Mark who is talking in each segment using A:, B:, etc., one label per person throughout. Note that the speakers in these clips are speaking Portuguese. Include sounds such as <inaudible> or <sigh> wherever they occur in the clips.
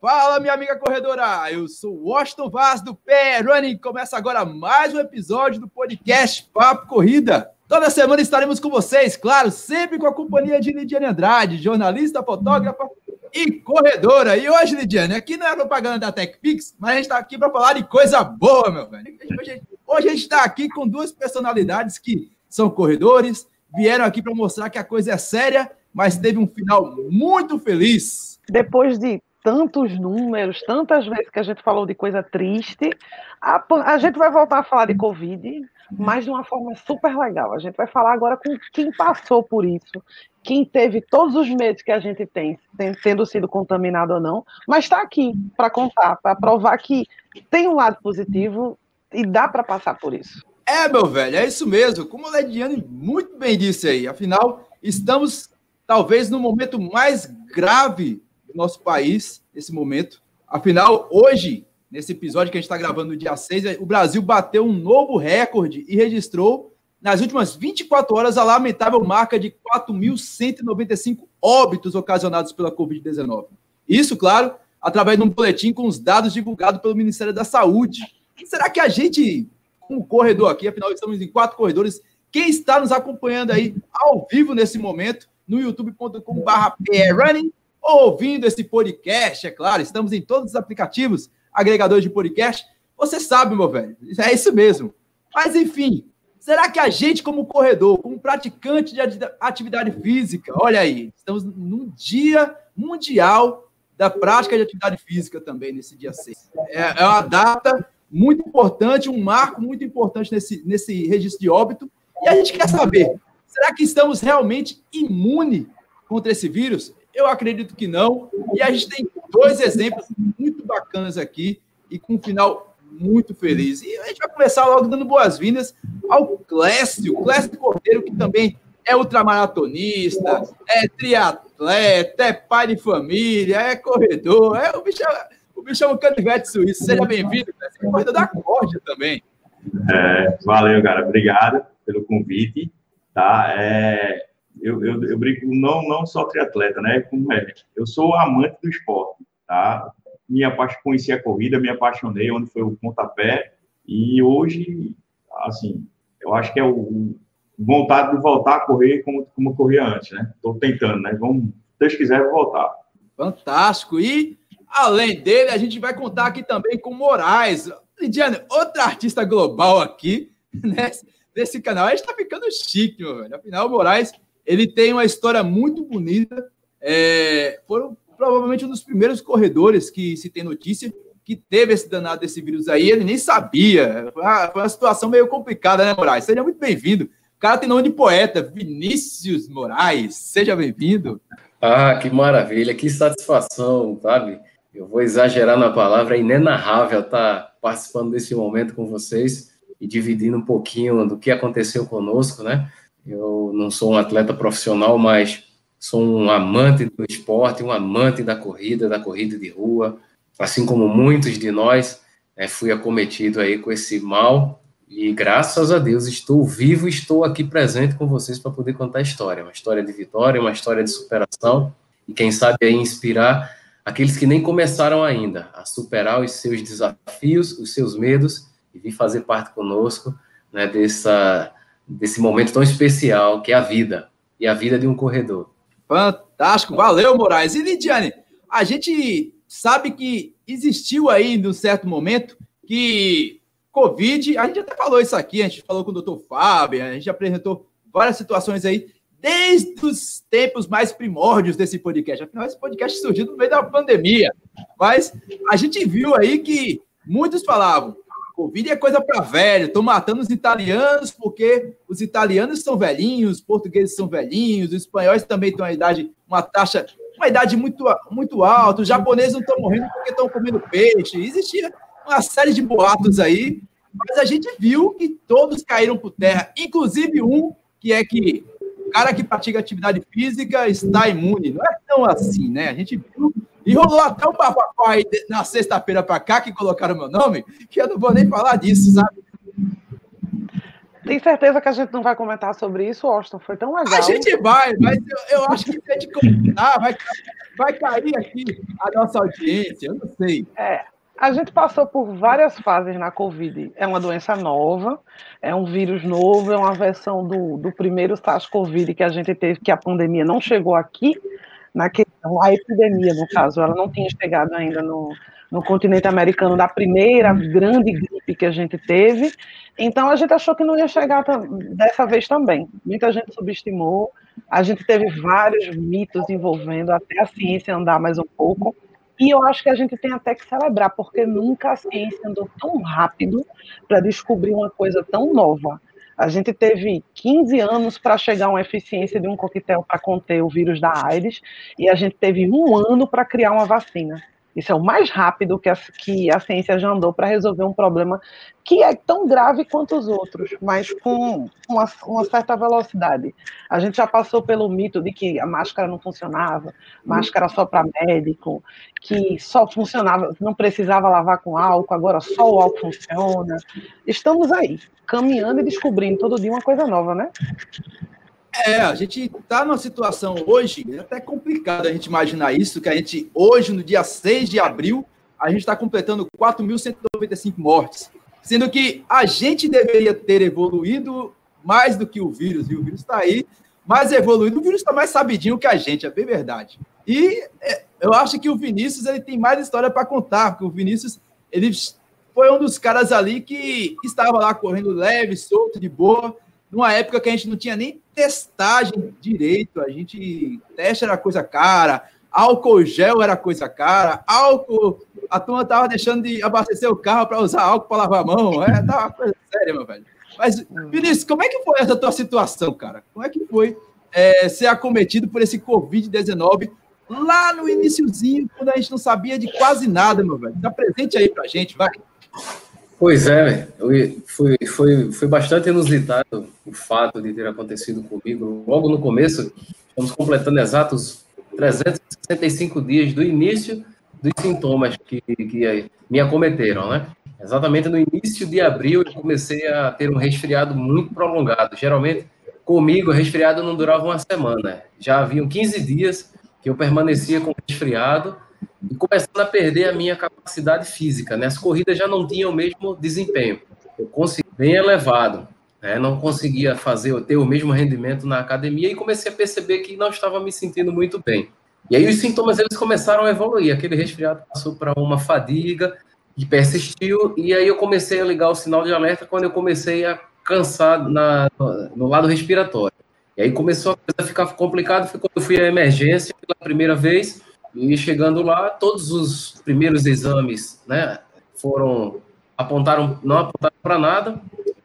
A: fala, minha amiga corredora. Eu sou Washington Vaz do Pé Running. Começa agora mais um episódio do podcast Papo Corrida. Toda semana estaremos com vocês, claro, sempre com a companhia de Lidiane Andrade, jornalista, fotógrafa e corredora. E hoje, Lidiane, aqui não é propaganda da TechPix, mas a gente está aqui para falar de coisa boa, meu velho. Hoje a gente está aqui com duas personalidades que são corredores, vieram aqui para mostrar que a coisa é séria, mas teve um final muito feliz
B: depois de tantos números, tantas vezes que a gente falou de coisa triste, a, a, gente vai voltar a falar de Covid, mas de uma forma super legal. A gente vai falar agora com quem passou por isso, quem teve todos os medos que a gente tem, tendo sido contaminado ou não, mas está aqui para contar, para provar que tem um lado positivo e dá para passar por isso.
A: É, meu velho, é isso mesmo. Como o Lediane muito bem disse aí, afinal, estamos talvez no momento mais grave do nosso país nesse momento. Afinal, hoje, nesse episódio que a gente está gravando no dia 6, o Brasil bateu um novo recorde e registrou, nas últimas 24 horas, a lamentável marca de 4.195 óbitos ocasionados pela Covid-19. Isso, claro, através de um boletim com os dados divulgados pelo Ministério da Saúde. será que a gente, como corredor aqui, afinal estamos em quatro corredores, quem está nos acompanhando aí ao vivo nesse momento, no youtube.com.br running ouvindo esse podcast, é claro, estamos em todos os aplicativos, agregadores de podcast. Você sabe, meu velho, é isso mesmo. Mas, enfim, será que a gente, como corredor, como praticante de atividade física, olha aí, estamos num dia mundial da prática de atividade física também, nesse dia 6. É, é uma data muito importante, um marco muito importante nesse, nesse registro de óbito. E a gente quer saber, será que estamos realmente imunes contra esse vírus? Eu acredito que não. E a gente tem dois exemplos muito bacanas aqui e com um final muito feliz. E a gente vai começar logo dando boas-vindas ao Clécio, Clécio Cordeiro, que também é ultramaratonista, é triatleta, é pai de família, é corredor, é o bicho, o bicho é um canivete suíço. Seja bem-vindo, Clécio. É corredor da corda também.
C: É, valeu, cara. Obrigado pelo convite. Tá? É, eu, eu, eu brinco não, não só triatleta, né? Como é, eu sou amante do esporte, tá? Me apaixonei, conheci a corrida, me apaixonei, onde foi o pontapé, e hoje, assim, eu acho que é o, vontade de voltar a correr como, como corria antes, né? Estou tentando, né? Vamos, se Deus quiser, voltar.
A: Fantástico! E, além dele, a gente vai contar aqui também com Moraes. Lidiane, outra artista global aqui, <laughs> né? Nesse canal. A gente tá ficando chique, meu velho. Afinal, o Moraes ele tem uma história muito bonita. É, foram provavelmente um dos primeiros corredores que se tem notícia que teve esse danado desse vírus aí. Ele nem sabia. Foi uma, foi uma situação meio complicada, né, Moraes? Seja muito bem-vindo. O cara tem nome de poeta, Vinícius Moraes. Seja bem-vindo.
D: Ah, que maravilha, que satisfação, sabe? Eu vou exagerar na palavra, é inenarrável estar participando desse momento com vocês e dividindo um pouquinho do que aconteceu conosco, né? Eu não sou um atleta profissional, mas sou um amante do esporte, um amante da corrida, da corrida de rua. Assim como muitos de nós, né, fui acometido aí com esse mal e graças a Deus estou vivo estou aqui presente com vocês para poder contar a história. Uma história de vitória, uma história de superação e quem sabe aí inspirar aqueles que nem começaram ainda a superar os seus desafios, os seus medos e vir fazer parte conosco né, dessa desse momento tão especial que é a vida e a vida de um corredor.
A: Fantástico, valeu, Moraes. E Lidiane, a gente sabe que existiu aí, num certo momento, que Covid, a gente até falou isso aqui, a gente falou com o doutor Fábio, a gente apresentou várias situações aí, desde os tempos mais primórdios desse podcast. Afinal, esse podcast surgiu no meio da pandemia. Mas a gente viu aí que muitos falavam, Covid é coisa para velho, estão matando os italianos porque os italianos são velhinhos, os portugueses são velhinhos, os espanhóis também têm uma idade, uma taxa, uma idade muito, muito alta, os japoneses não estão morrendo porque estão comendo peixe. Existia uma série de boatos aí, mas a gente viu que todos caíram por terra, inclusive um que é que o cara que pratica atividade física está imune. Não é tão assim, né? A gente viu e rolou até um papapá aí na sexta-feira para cá que colocaram meu nome, que eu não vou nem falar disso, sabe?
B: Tem certeza que a gente não vai comentar sobre isso, Austin? Foi tão legal.
A: A gente vai, mas eu, eu acho que se a gente comentar, vai, vai cair aqui a nossa audiência, eu não sei.
B: É, a gente passou por várias fases na Covid. É uma doença nova, é um vírus novo, é uma versão do, do primeiro SARS-CoV que a gente teve, que a pandemia não chegou aqui, naquele, a epidemia, no caso, ela não tinha chegado ainda no, no continente americano da primeira grande gripe que a gente teve. Então a gente achou que não ia chegar dessa vez também. Muita gente subestimou. A gente teve vários mitos envolvendo até a ciência andar mais um pouco. E eu acho que a gente tem até que celebrar, porque nunca a ciência andou tão rápido para descobrir uma coisa tão nova. A gente teve 15 anos para chegar a uma eficiência de um coquetel para conter o vírus da AIDS, e a gente teve um ano para criar uma vacina. Isso é o mais rápido que a, que a ciência já andou para resolver um problema que é tão grave quanto os outros, mas com uma, uma, certa velocidade. A gente já passou pelo mito de que a máscara não funcionava, máscara só para médico, que só funcionava, não precisava lavar com álcool, agora só o álcool funciona. Estamos aí, caminhando e descobrindo todo dia uma coisa nova, né?
A: É, a gente está numa situação hoje, é até complicado a gente imaginar isso, que a gente, hoje, no dia 6 de abril, a gente está completando 4.195 mortes, sendo que a gente deveria ter evoluído mais do que o vírus, e o vírus está aí, mais evoluído, o vírus está mais sabidinho que a gente, é bem verdade. E é, eu acho que o Vinícius ele tem mais história para contar, porque o Vinícius ele foi um dos caras ali que estava lá correndo leve, solto, de boa, numa época que a gente não tinha nem testagem direito, a gente teste era coisa cara, álcool gel era coisa cara, álcool, a turma tava deixando de abastecer o carro para usar álcool para lavar a mão, é, tá uma coisa séria, meu velho. Mas, Vinícius, como é que foi essa tua situação, cara? Como é que foi é, ser acometido por esse Covid-19 lá no iníciozinho, quando a gente não sabia de quase nada, meu velho? Tá presente aí pra gente, vai.
D: Pois é, foi, foi, foi bastante inusitado o fato de ter acontecido comigo. Logo no começo, estamos completando exatos 365 dias do início dos sintomas que, que me acometeram, né? Exatamente no início de abril, eu comecei a ter um resfriado muito prolongado. Geralmente, comigo, o resfriado não durava uma semana. Já haviam 15 dias que eu permanecia com resfriado e começando a perder a minha capacidade física. Né? As corridas já não tinham o mesmo desempenho. Bem elevado, né? não conseguia fazer ter o mesmo rendimento na academia e comecei a perceber que não estava me sentindo muito bem. E aí os sintomas eles começaram a evoluir. Aquele resfriado passou para uma fadiga que persistiu e aí eu comecei a ligar o sinal de alerta quando eu comecei a cansar na, no lado respiratório. E aí começou a ficar complicado, foi quando eu fui à emergência pela primeira vez e chegando lá, todos os primeiros exames, né, foram apontaram não apontaram para nada,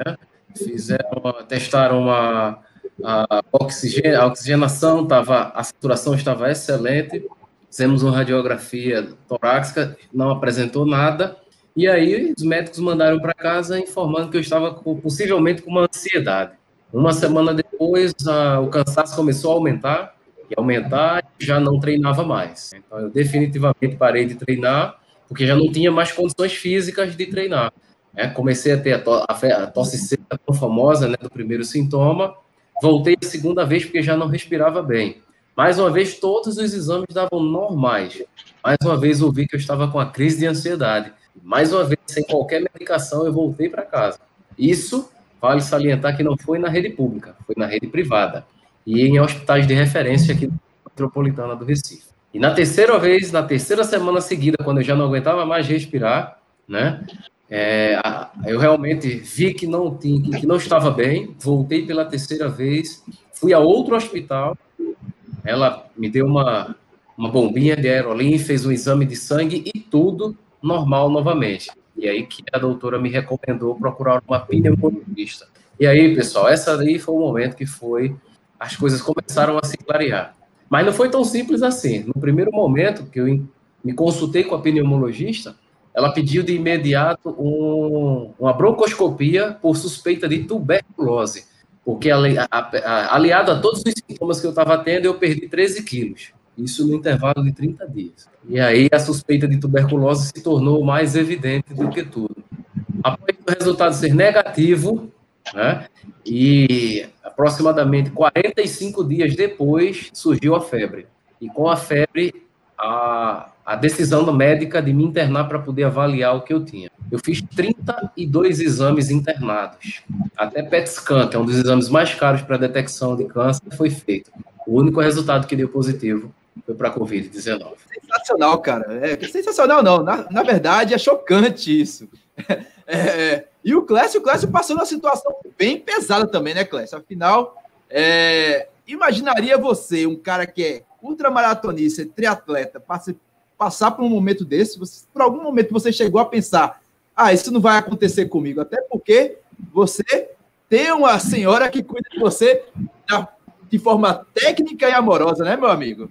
D: né? Fizeram, testaram uma a, oxigênio, a oxigenação tava, a saturação estava excelente. Fizemos uma radiografia torácica, não apresentou nada. E aí os médicos mandaram para casa informando que eu estava com, possivelmente com uma ansiedade. Uma semana depois, a, o cansaço começou a aumentar e aumentar, já não treinava mais. Então, eu definitivamente parei de treinar, porque já não tinha mais condições físicas de treinar. É, comecei a ter a, to a tosse seca tão famosa, né, do primeiro sintoma. Voltei a segunda vez porque já não respirava bem. Mais uma vez, todos os exames davam normais. Mais uma vez, ouvi que eu estava com a crise de ansiedade. Mais uma vez, sem qualquer medicação, eu voltei para casa. Isso, vale salientar que não foi na rede pública, foi na rede privada e em hospitais de referência aqui metropolitana do Recife. E na terceira vez, na terceira semana seguida, quando eu já não aguentava mais respirar, né, é, eu realmente vi que não tinha, que não estava bem, voltei pela terceira vez, fui a outro hospital, ela me deu uma, uma bombinha de aerolim, fez um exame de sangue e tudo normal novamente. E aí que a doutora me recomendou procurar uma pneumologista. E aí, pessoal, essa aí foi o momento que foi as coisas começaram a se clarear. Mas não foi tão simples assim. No primeiro momento que eu me consultei com a pneumologista, ela pediu de imediato um, uma broncoscopia por suspeita de tuberculose, porque aliado a todos os sintomas que eu estava tendo, eu perdi 13 quilos. Isso no intervalo de 30 dias. E aí a suspeita de tuberculose se tornou mais evidente do que tudo. Após o resultado ser negativo, né, E aproximadamente 45 dias depois surgiu a febre. E com a febre, a, a decisão médica de me internar para poder avaliar o que eu tinha. Eu fiz 32 exames internados. Até PET scan, que é um dos exames mais caros para detecção de câncer, foi feito. O único resultado que deu positivo foi para a Covid-19.
A: Sensacional, cara. É, sensacional não. Na, na verdade, é chocante isso. <laughs> É, é, e o Clécio, o Clécio passou uma situação bem pesada também, né, Clécio? Afinal, é, imaginaria você, um cara que é ultramaratonista, triatleta, passe, passar por um momento desse? Você, por algum momento você chegou a pensar, ah, isso não vai acontecer comigo, até porque você tem uma senhora que cuida de você de forma técnica e amorosa, né, meu amigo?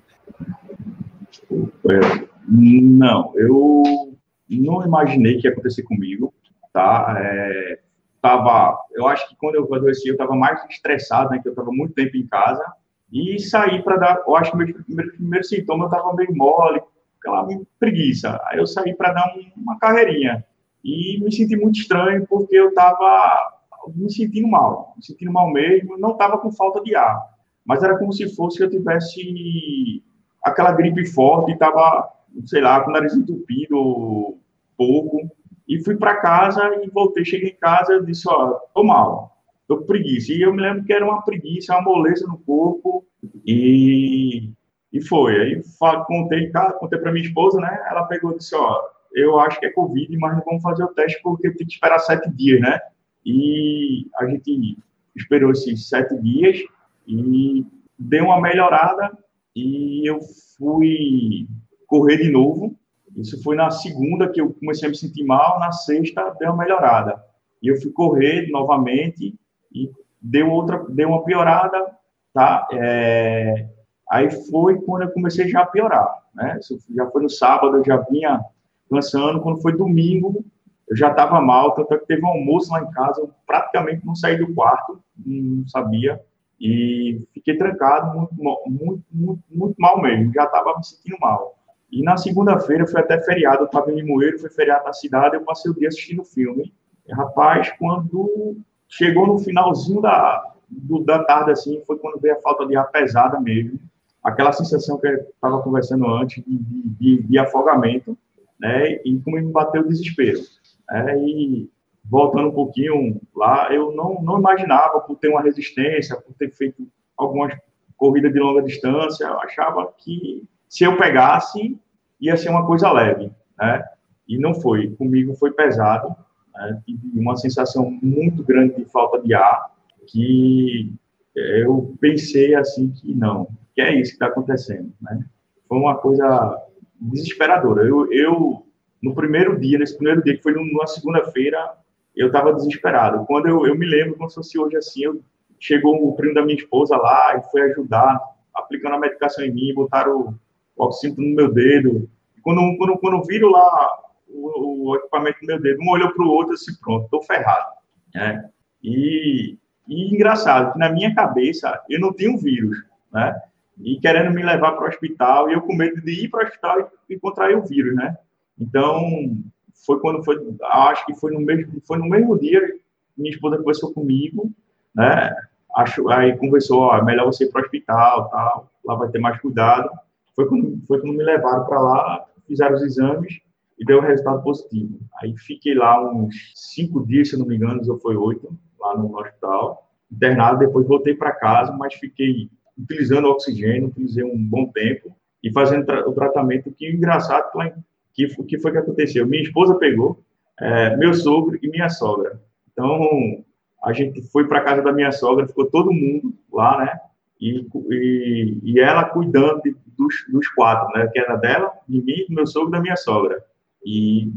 C: É, não, eu não imaginei que ia acontecer comigo, tá? É, tava, eu acho que quando eu adoeci, eu estava mais estressado, né? Que eu estava muito tempo em casa e saí para dar, eu acho que meu primeiro, primeiro sintoma eu estava meio mole, aquela preguiça. Aí eu saí para dar um, uma carreirinha e me senti muito estranho porque eu estava me sentindo mal, me sentindo mal mesmo, não estava com falta de ar, mas era como se fosse que eu tivesse aquela gripe forte, estava, sei lá, com o nariz entupido, pouco, e fui para casa e voltei, cheguei em casa e disse, ó, tô mal, tô com preguiça. E eu me lembro que era uma preguiça, uma moleza no corpo, e, e foi. Aí contei, contei para minha esposa, né, ela pegou e disse, ó, eu acho que é Covid, mas vamos fazer o teste porque tem que esperar sete dias, né? E a gente esperou esses sete dias e deu uma melhorada e eu fui correr de novo. Isso foi na segunda que eu comecei a me sentir mal, na sexta deu uma melhorada. E eu fui correr novamente e deu outra, deu uma piorada, tá? É, aí foi quando eu comecei já a piorar, né? Isso já foi no sábado, eu já vinha cansando, quando foi domingo, eu já estava mal, tanto é que teve um almoço lá em casa, eu praticamente não saí do quarto, não sabia, e fiquei trancado muito, muito, muito, muito mal mesmo, já estava me sentindo mal. E na segunda-feira foi até feriado, eu estava em Limoeiro, foi feriado na cidade, eu passei o dia assistindo filme. E, rapaz, quando chegou no finalzinho da, do, da tarde, assim, foi quando veio a falta de ar pesada mesmo. Aquela sensação que eu estava conversando antes de, de, de, afogamento, né? E como me bateu o desespero. Né? E voltando um pouquinho lá, eu não, não imaginava por ter uma resistência, por ter feito algumas corridas de longa distância, eu achava que se eu pegasse, ia ser uma coisa leve, né? E não foi. Comigo foi pesado, né? Tive uma sensação muito grande de falta de ar, que eu pensei assim que não, que é isso que está acontecendo, né? Foi uma coisa desesperadora. Eu, eu, no primeiro dia, nesse primeiro dia, que foi numa segunda-feira, eu estava desesperado. Quando eu, eu me lembro, como se fosse hoje assim, eu, chegou o primo da minha esposa lá e foi ajudar, aplicando a medicação em mim, botaram o, oxímetro no meu dedo. Quando, quando, quando viro lá o, o, equipamento no meu dedo, um olhou para o outro disse, pronto, estou ferrado. Né? E, e engraçado, que na minha cabeça eu não tinha um vírus, né? E querendo me levar para o hospital, e eu com medo de ir para o hospital e, e contrair o vírus, né? Então, foi quando foi, acho que foi no mesmo, foi no mesmo dia, minha esposa conversou comigo, né? Acho, aí conversou, ó, é melhor você ir para o hospital, tal, lá vai ter mais cuidado. Foi quando, foi quando me levaram para lá, fizeram os exames e deu o resultado positivo. Aí fiquei lá uns cinco dias, se não me engano, ou foi oito, lá no hospital, internado. Depois voltei para casa, mas fiquei utilizando oxigênio, utilizei um bom tempo e fazendo tra o tratamento. Que engraçado, lá que, que foi que aconteceu? Minha esposa pegou, é, meu sogro e minha sogra. Então, a gente foi para casa da minha sogra, ficou todo mundo lá, né? E, e, e ela cuidando de, dos, dos, quatro, né? Que era dela, de mim, do meu sogro e da minha sogra. E,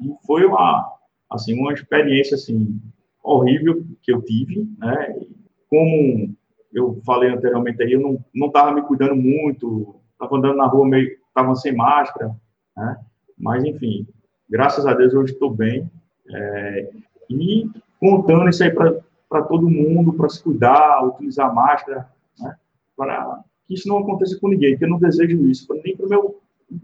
C: e, foi uma, assim, uma experiência, assim, horrível que eu tive, né? Como eu falei anteriormente aí, eu não, não tava me cuidando muito, estava andando na rua meio, tava sem máscara, né? Mas, enfim, graças a Deus hoje estou bem. É, e contando isso aí para todo mundo, para se cuidar, utilizar máscara, para que isso não aconteça com ninguém, que eu não desejo isso, nem para meu.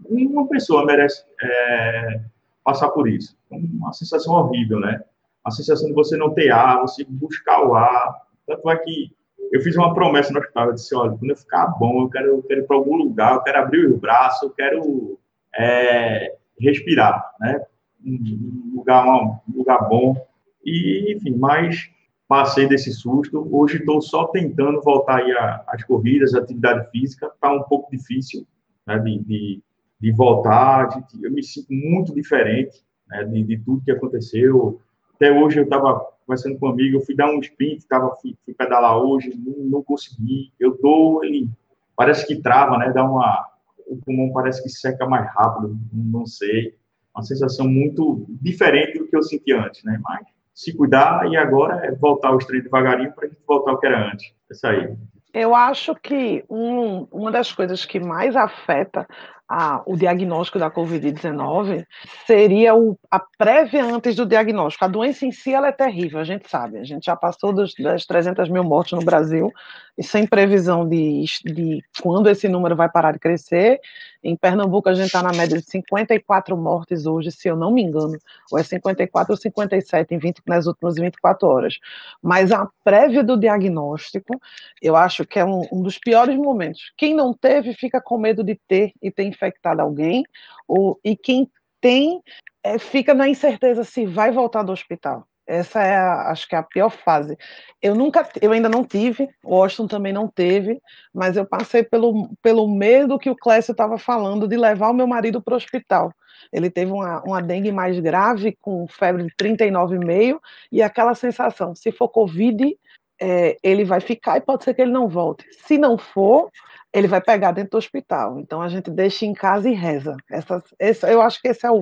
C: Nenhuma pessoa merece é, passar por isso. Uma sensação horrível, né? A sensação de você não ter ar, você buscar o ar. Tanto é que eu fiz uma promessa no hospital, eu disse, olha, quando eu ficar bom, eu quero, eu quero ir para algum lugar, eu quero abrir os braços, eu quero é, respirar, né? Um lugar, um lugar bom. E, enfim, mas passei desse susto. Hoje estou só tentando voltar aí às corridas, atividade física. Está um pouco difícil né, de, de, de voltar. De, eu me sinto muito diferente né, de, de tudo que aconteceu. Até hoje eu estava conversando com um amigo, eu fui dar um sprint, tava, fui, fui pedalar hoje, não, não, consegui. Eu ele parece que trava, né? Dá uma, o pulmão parece que seca mais rápido, não sei. Uma sensação muito diferente do que eu senti antes, né? Mas se cuidar e agora é voltar aos treinos devagarinho para a gente voltar ao que era antes. É isso aí.
B: Eu acho que um, uma das coisas que mais afeta a, o diagnóstico da Covid-19 seria o, a prévia antes do diagnóstico. A doença em si ela é terrível, a gente sabe. A gente já passou dos, das 300 mil mortes no Brasil e sem previsão de, de quando esse número vai parar de crescer. Em Pernambuco, a gente está na média de 54 mortes hoje, se eu não me engano, ou é 54 ou 57 em 20, nas últimas 24 horas. Mas a prévia do diagnóstico, eu acho que é um, um dos piores momentos. Quem não teve fica com medo de ter e ter infectado alguém, ou, e quem tem é, fica na incerteza se vai voltar do hospital. Essa é, a, acho que é a pior fase. Eu nunca, eu ainda não tive, o Washington também não teve, mas eu passei pelo, pelo medo que o Clécio estava falando de levar o meu marido para o hospital. Ele teve uma, uma dengue mais grave, com febre de 39,5, e aquela sensação, se for Covid, é, ele vai ficar e pode ser que ele não volte. Se não for, ele vai pegar dentro do hospital. Então a gente deixa em casa e reza. Essa, essa, eu acho que essa é o,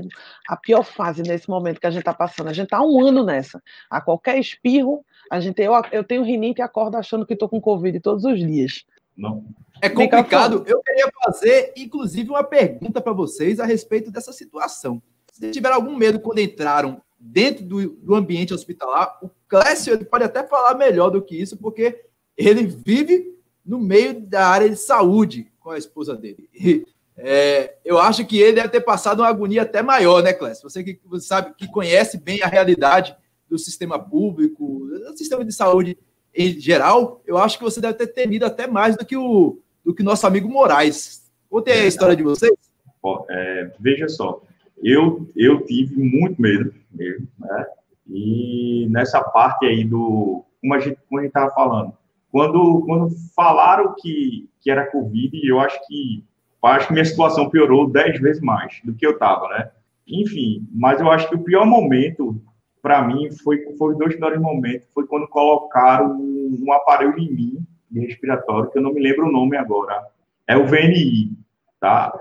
B: a pior fase nesse momento que a gente está passando. A gente está um ano nessa. A qualquer espirro, a gente, eu, eu tenho rinite e acordo achando que estou com Covid todos os dias.
A: Não. É complicado. Eu queria fazer, inclusive, uma pergunta para vocês a respeito dessa situação. Se tiver algum medo quando entraram dentro do, do ambiente hospitalar, o Clécio ele pode até falar melhor do que isso, porque ele vive no meio da área de saúde com a esposa dele. E, é, eu acho que ele deve ter passado uma agonia até maior, né, Clécio? Você que você sabe que conhece bem a realidade do sistema público, do sistema de saúde em geral, eu acho que você deve ter temido até mais do que o do que nosso amigo Moraes. Contei a história de vocês.
C: É, veja só, eu eu tive muito medo mesmo, né? E nessa parte aí do como a gente como estava falando, quando, quando falaram que, que era Covid, eu acho que acho que minha situação piorou dez vezes mais do que eu estava, né? Enfim, mas eu acho que o pior momento para mim foi foi dois piores momentos, foi quando colocaram um, um, aparelho em mim de respiratório que eu não me lembro o nome agora. É o VNI, tá?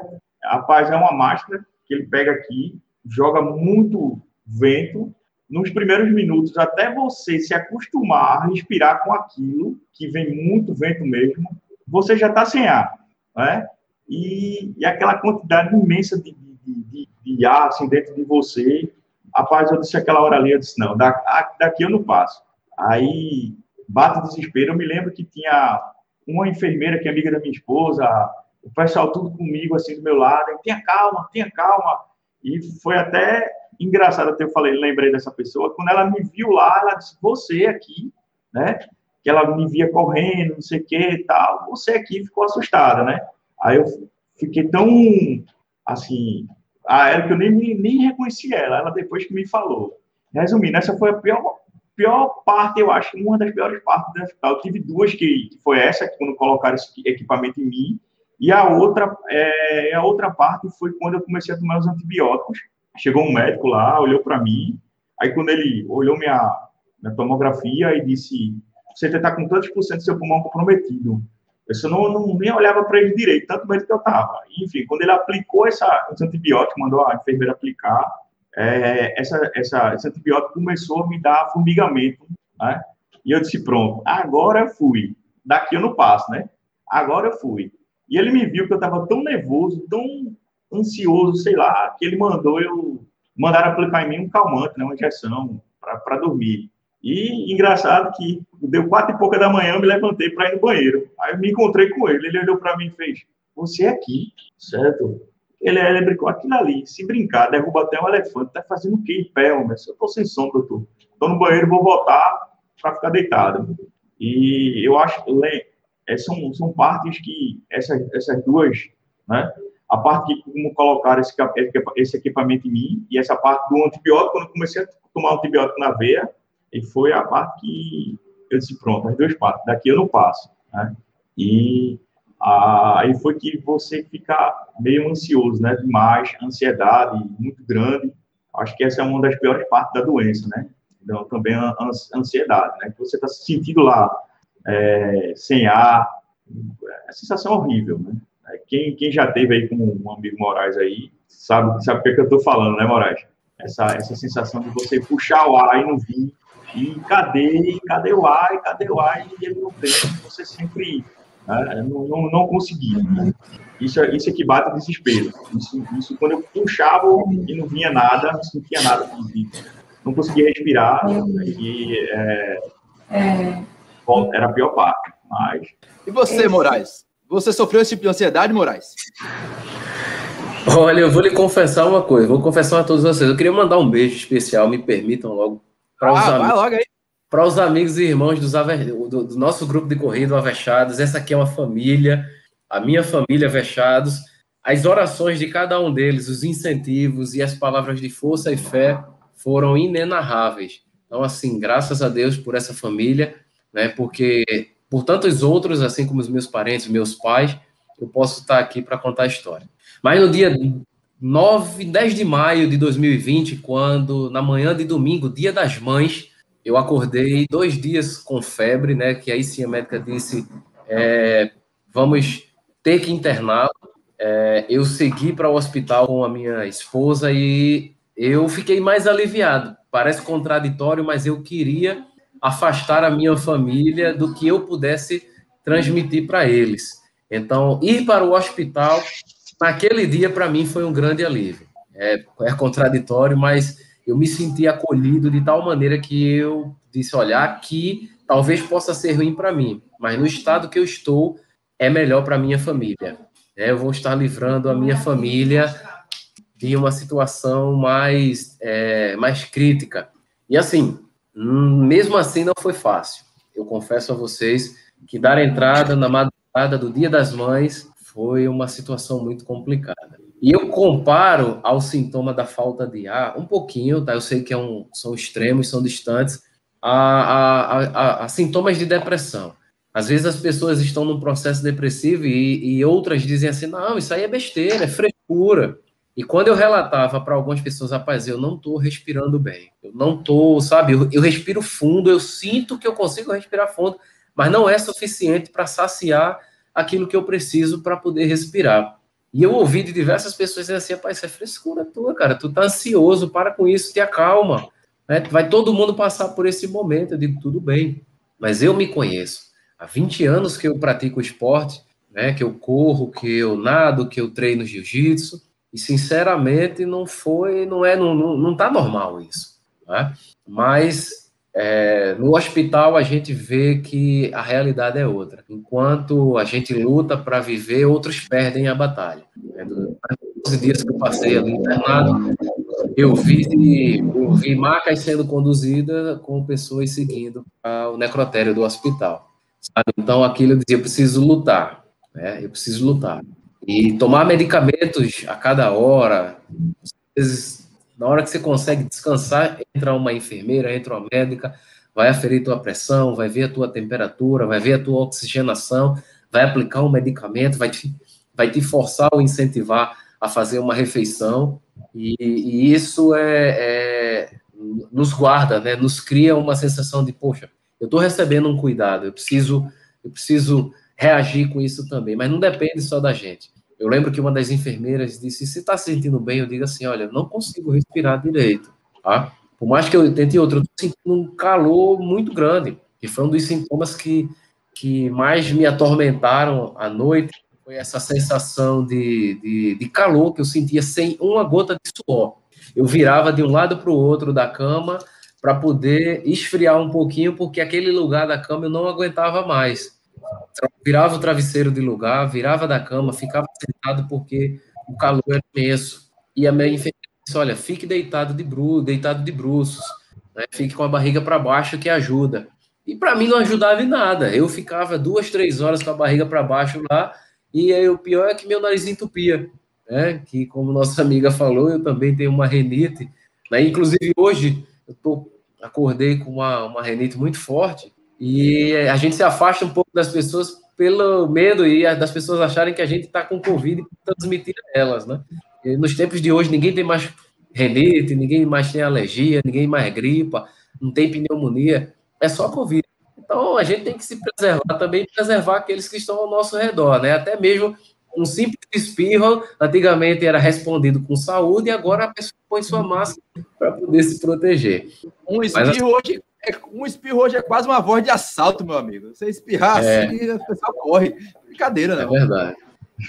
C: Rapaz, é uma máscara que ele pega aqui, joga muito vento nos primeiros minutos, até você se acostumar a respirar com aquilo, que vem muito vento mesmo, você já está sem ar, né? E, e, aquela quantidade imensa de, de, de, de, ar assim, dentro de você. Rapaz, eu disse aquela hora ali, eu disse, não, daqui eu não passo. Aí, bate o desespero. Eu me lembro que tinha uma enfermeira que é amiga da minha esposa, o pessoal tudo comigo, assim, do meu lado, tenha calma, tenha calma. E foi até engraçado até eu falei, lembrei dessa pessoa, quando ela me viu lá, ela disse, você aqui, né? Que ela me via correndo, não sei o que e tal, você aqui ficou assustada, né? Aí eu fiquei tão, assim, a ela que eu nem, nem reconheci ela, ela depois que me falou. Resumindo, essa foi a pior, pior parte, eu acho, uma das piores partes do hospital. Eu tive duas, que, que foi essa, quando colocaram esse equipamento em mim, e a outra, é, a outra parte foi quando eu comecei a tomar os antibióticos, Chegou um médico lá, olhou para mim, aí quando ele olhou minha, minha tomografia e disse, você está com tantos por cento do seu pulmão comprometido. Eu não, não nem olhava para ele direito, tanto medo que eu estava. Enfim, quando ele aplicou essa, esse antibiótico, mandou a enfermeira aplicar, é, essa, essa, esse antibiótico começou a me dar formigamento, né? E eu disse, pronto, agora eu fui. Daqui eu não passo, né? Agora eu fui. E ele me viu que eu estava tão nervoso, tão ansioso, sei lá, que ele mandou eu mandar aplicar em mim um calmante, né, uma injeção para dormir. E engraçado que deu quatro e pouca da manhã, eu me levantei para ir no banheiro. Aí eu me encontrei com ele, ele olhou para mim e fez: Você é aqui, certo? Ele, ele brincou aquilo ali, se brincar, derruba até um elefante, tá fazendo o quê em pé, homem? Eu tô sem som, doutor. Tô no banheiro, vou voltar para ficar deitado. E eu acho que são, são partes que essas, essas duas, né? A parte que como colocar esse, esse equipamento em mim e essa parte do antibiótico, quando comecei a tomar antibiótico na veia, e foi a parte que eu disse, pronto, as duas partes, daqui eu não passo, né? E aí foi que você fica meio ansioso, né? Demais, ansiedade muito grande. Acho que essa é uma das piores partes da doença, né? Então, também a ansiedade, né? Que você está se sentindo lá é, sem ar, é a sensação horrível, né? É, quem, quem já teve aí com um amigo Moraes aí, sabe, sabe o que, é que eu estou falando, né, Moraes? Essa, essa sensação de você puxar o ar e não vir, e cadê, cadê o ar, e cadê o ar, e ele não tem, você sempre né, não, não, não conseguia. Né? Isso, isso é que bate desespero. Isso, isso quando eu puxava e não vinha nada, não sentia nada, não conseguia respirar, e é, é. era a pior parte. Mas...
A: E você, Moraes? Você sofreu esse tipo de ansiedade, Moraes?
D: Olha, eu vou lhe confessar uma coisa, vou confessar a todos vocês. Eu queria mandar um beijo especial, me permitam logo.
A: Para os, ah.
D: Para os amigos e irmãos dos, do, do, nosso grupo de corrida, Avechados. Essa aqui é uma família, a minha família Avechados. As orações de cada um deles, os incentivos e as palavras de força e fé foram inenarráveis. Então, assim, graças a Deus por essa família, né? Porque por tantos outros, assim como os meus parentes, meus pais, eu posso estar aqui para contar a história. Mas no dia 9, 10 de maio de 2020, quando, na manhã de domingo, dia das mães, eu acordei dois dias com febre, né? Que aí sim a médica disse: é, vamos ter que interná-lo. É, eu segui para o hospital com a minha esposa e eu fiquei mais aliviado. Parece contraditório, mas eu queria afastar a minha família do que eu pudesse transmitir para eles. Então, ir para o hospital naquele dia para mim foi um grande alívio. É, é, contraditório, mas eu me senti acolhido de tal maneira que eu disse: olha, aqui talvez possa ser ruim para mim, mas no estado que eu estou é melhor para minha família. É, eu vou estar livrando a minha família de uma situação mais, é, mais crítica. E assim, mesmo assim, não foi fácil. Eu confesso a vocês que dar entrada na madrugada do Dia das Mães foi uma situação muito complicada. E eu comparo ao sintoma da falta de ar, um pouquinho, tá? Eu sei que é um, são extremos, são distantes, a, a, a, a, sintomas de depressão. Às vezes as pessoas estão num processo depressivo e, e outras dizem assim: não, isso aí é besteira, é frescura. E quando eu relatava para algumas pessoas, rapaz, eu não estou respirando bem, eu não estou, sabe, eu, eu, respiro fundo, eu sinto que eu consigo respirar fundo, mas não é suficiente para saciar aquilo que eu preciso para poder respirar. E eu ouvi de diversas pessoas assim, rapaz, isso é frescura tua, cara, tu tá ansioso, para com isso, te acalma. Né? Vai todo mundo passar por esse momento, eu digo, tudo bem, mas eu me conheço. Há 20 anos que eu pratico esporte, né, que eu corro, que eu nado, que eu treino jiu-jitsu, e sinceramente não foi, não é, não, não, não tá normal isso. Né? Mas é, no hospital a gente vê que a realidade é outra. Enquanto a gente luta para viver, outros perdem a batalha. É, Nos dias que eu passei ali internado, eu vi, eu vi macas sendo conduzidas com pessoas seguindo o necrotério do hospital. Sabe? Então aquilo eu dizia, eu preciso lutar. Né? Eu preciso lutar. E tomar medicamentos a cada hora, às vezes, na hora que você consegue descansar, entra uma enfermeira, entra uma médica, vai aferir tua pressão, vai ver a tua temperatura, vai ver a tua oxigenação, vai aplicar um medicamento, vai te, vai te forçar ou incentivar a fazer uma refeição, e, e isso é, é, nos guarda, né? nos cria uma sensação de, poxa, eu estou recebendo um cuidado, eu preciso, eu preciso reagir com isso também, mas não depende só da gente. Eu lembro que uma das enfermeiras disse: se está se sentindo bem, eu digo assim: olha, não consigo respirar direito, tá? Por mais que eu tente outro, eu estou sentindo um calor muito grande, que foi um dos sintomas que, que mais me atormentaram à noite. Foi essa sensação de, de, de calor que eu sentia sem uma gota de suor. Eu virava de um lado para o outro da cama para poder esfriar um pouquinho, porque aquele lugar da cama eu não aguentava mais virava o travesseiro de lugar, virava da cama, ficava sentado porque o calor era imenso. E a minha enfermeira disse: olha, fique deitado de bru, deitado de bruços, né? fique com a barriga para baixo que ajuda. E para mim não ajudava em nada. Eu ficava duas, três horas com a barriga para baixo lá, e aí o pior é que meu nariz entupia. Né? Que, como nossa <laughs> amiga falou, eu também tenho uma renite. Né? Inclusive, hoje, eu tô, acordei com uma, uma renite muito forte, e a gente se afasta um pouco das pessoas pelo medo e das pessoas acharem que a gente está com Covid e transmitir a elas, né? E nos tempos de hoje, ninguém tem mais renite, ninguém mais tem alergia, ninguém mais gripa, não tem pneumonia, é só Covid. Então, a gente tem que se preservar também, preservar aqueles que estão ao nosso redor, né? Até mesmo um simples espirro, antigamente era respondido com saúde, e agora a pessoa põe sua máscara para poder se proteger.
A: Um espirro Mas, hoje é, um espirro hoje é quase uma voz de assalto, meu amigo. Você espirrar é, assim, a pessoa corre. Brincadeira, não.
D: É verdade.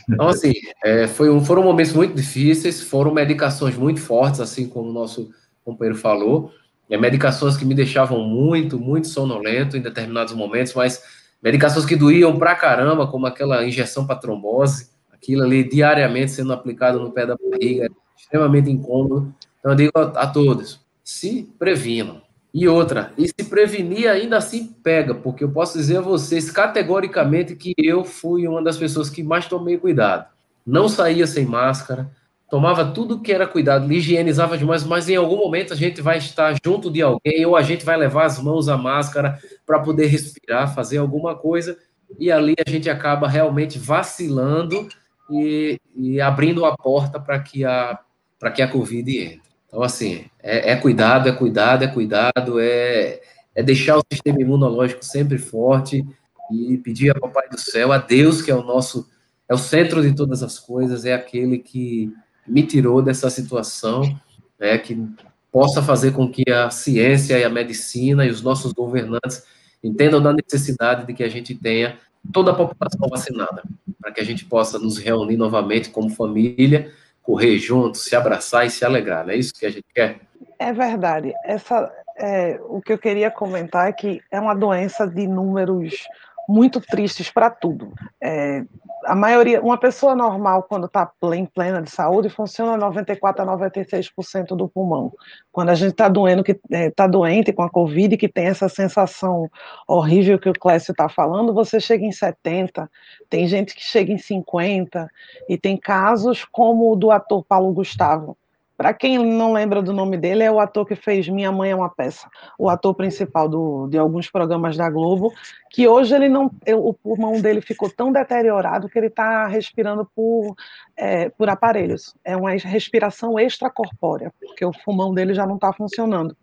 D: Então, assim, é, foi um, foram momentos muito difíceis, foram medicações muito fortes, assim como o nosso companheiro falou. É, medicações que me deixavam muito, muito sonolento em determinados momentos, mas medicações que doíam pra caramba, como aquela injeção para trombose, aquilo ali diariamente sendo aplicado no pé da barriga, é extremamente incômodo. Então, eu digo a, a todos: se previnam e outra, e se prevenir ainda assim pega, porque eu posso dizer a vocês categoricamente que eu fui uma das pessoas que mais tomei cuidado. Não saía sem máscara, tomava tudo que era cuidado, higienizava demais, mas em algum momento a gente vai estar junto de alguém ou a gente vai levar as mãos à máscara para poder respirar, fazer alguma coisa, e ali a gente acaba realmente vacilando e, e abrindo a porta para que a para que a Covid entre. Então, assim, é, é, cuidado, é cuidado, é cuidado, é, é deixar o sistema imunológico sempre forte e pedir a Papai do Céu, a Deus, que é o nosso, é o centro de todas as coisas, é aquele que me tirou dessa situação, é que possa fazer com que a ciência e a medicina e os nossos governantes entendam da necessidade de que a gente tenha toda a população vacinada, para que a gente possa nos reunir novamente como família correr juntos, se abraçar e se alegrar, não é isso que a gente quer?
B: É verdade. Essa, é, o que eu queria comentar é que é uma doença de números muito tristes para tudo. É, a maioria, uma pessoa normal, quando está em plena de saúde, funciona 94 a 96% do pulmão. Quando a gente está doendo, que está é, doente com a Covid, que tem essa sensação horrível que o Clécio está falando, você chega em 70, tem gente que chega em 50, e tem casos como o do ator Paulo Gustavo, para quem não lembra do nome dele, é o ator que fez Minha Mãe é uma Peça, o ator principal do, de alguns programas da Globo, que hoje ele não, o pulmão dele ficou tão deteriorado que ele está respirando por, é, por aparelhos. É uma respiração extracorpórea, porque o pulmão dele já não está funcionando.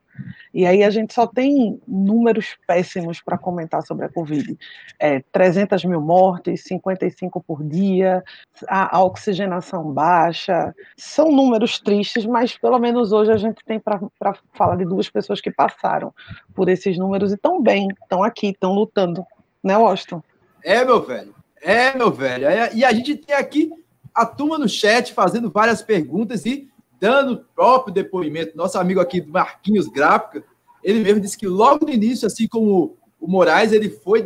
B: E aí a gente só tem números péssimos para comentar sobre a Covid. É, 300 mil mortes, 55 por dia, a, a, oxigenação baixa. São números tristes, mas pelo menos hoje a gente tem para falar de duas pessoas que passaram por esses números e estão bem, estão aqui, estão lutando. Né, Washington?
A: É, meu velho. É, meu velho. E a gente tem aqui a turma no chat fazendo várias perguntas e dando o próprio depoimento, nosso amigo aqui do Marquinhos Gráfica, ele mesmo disse que logo no início, assim como o Moraes, ele foi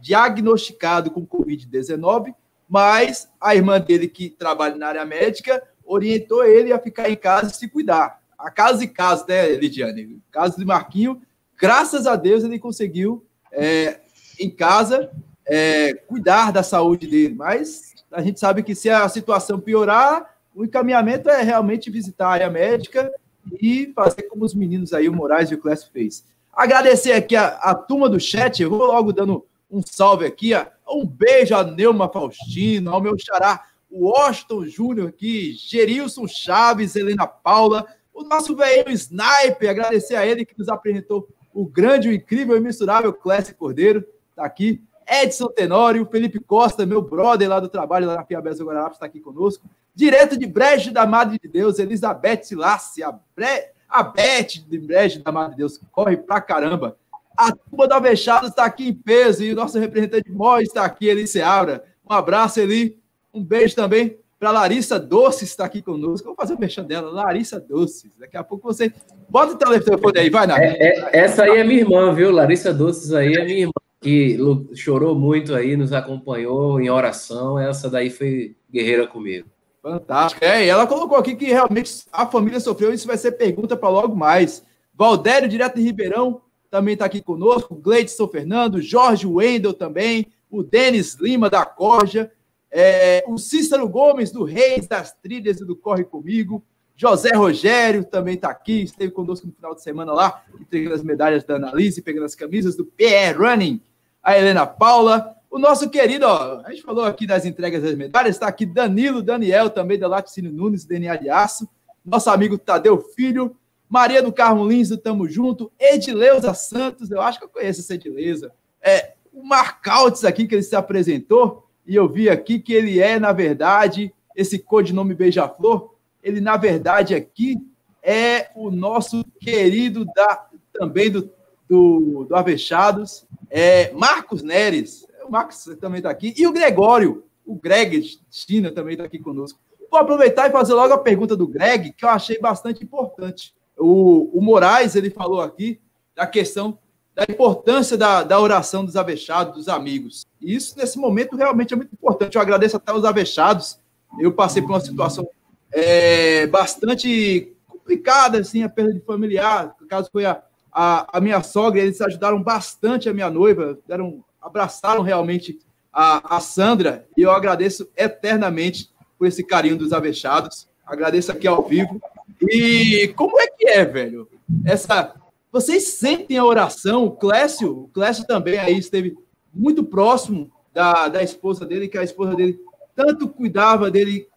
A: diagnosticado com Covid-19, mas a irmã dele, que trabalha na área médica, orientou ele a ficar em casa e se cuidar. A caso e caso, né, Lidiane? Caso de Marquinho, graças a Deus ele conseguiu, é, em casa, é, cuidar da saúde dele. Mas a gente sabe que se a situação piorar, o encaminhamento é realmente visitar a área médica e fazer como os meninos aí, o Moraes e o Clécio fez. Agradecer aqui a, a turma do chat, eu vou logo dando um salve aqui, ó. um beijo a Neuma Faustino, ao meu xará, o Washington Júnior aqui, Gerilson Chaves, Helena Paula, o nosso velho Sniper, agradecer a ele que nos apresentou o grande, o incrível e misturável Clécio Cordeiro, tá aqui. Edson Tenório, Felipe Costa, meu brother lá do trabalho, lá na Piabesa Guararapes, está aqui conosco. Direto de Brejo da Madre de Deus, Elizabeth Silassi, a, Bre... a Beth de Brejo da Madre de Deus, que corre pra caramba. A turma do Avechados está aqui em peso e o nosso representante Mó está aqui, Eli Seabra. Um abraço, Eli. Um beijo também para Larissa Doces, está aqui conosco. Vou fazer o mexão dela, Larissa Doces. Daqui a pouco você. Bota o telefone aí, vai,
D: Nath. É, é, essa aí é minha irmã, viu? Larissa Doces aí é minha irmã, que chorou muito aí, nos acompanhou em oração. Essa daí foi guerreira comigo.
A: Fantástico. É, e ela colocou aqui que realmente a família sofreu, isso vai ser pergunta para logo mais. Valdério, direto de Ribeirão, também está aqui conosco, Gleidson Fernando, Jorge Wendel também, o Denis Lima da Corja, é, o Cícero Gomes do Reis das Trilhas e do Corre Comigo, José Rogério também está aqui, esteve conosco no final de semana lá, entregando as medalhas da Analise, pegando as camisas do PR Running, a Helena Paula, o nosso querido, ó, a gente falou aqui das entregas medalhas, está aqui Danilo Daniel, também da Laticínio Nunes, DNA de Aço, nosso amigo Tadeu Filho, Maria do Carmo Lins, tamo junto, Edileuza Santos, eu acho que eu conheço essa Edileuza, é, o Marcaltes aqui, que ele se apresentou, e eu vi aqui que ele é, na verdade, esse codinome Beija-Flor, ele, na verdade, aqui é o nosso querido da, também do, do, do Avechados, é Marcos Neres. O Marcos também está aqui. E o Gregório, o Greg China também está aqui conosco. Vou aproveitar e fazer logo a pergunta do Greg, que eu achei bastante importante. O, o Moraes, ele falou aqui da questão da importância da, da oração dos avechados, dos amigos. E isso, nesse momento, realmente é muito importante. Eu agradeço até os avechados. Eu passei por uma situação é, bastante complicada, assim, a perda de familiar. No caso, foi a, a, a, minha sogra, eles ajudaram bastante a minha noiva, deram, abraçaram realmente a, a Sandra, e eu agradeço eternamente por esse carinho dos avechados. Agradeço aqui ao vivo. E como é que é, velho? Essa vocês sentem a oração? O Clécio, o Clécio também aí esteve muito próximo da, da esposa dele, que a esposa dele tanto cuidava dele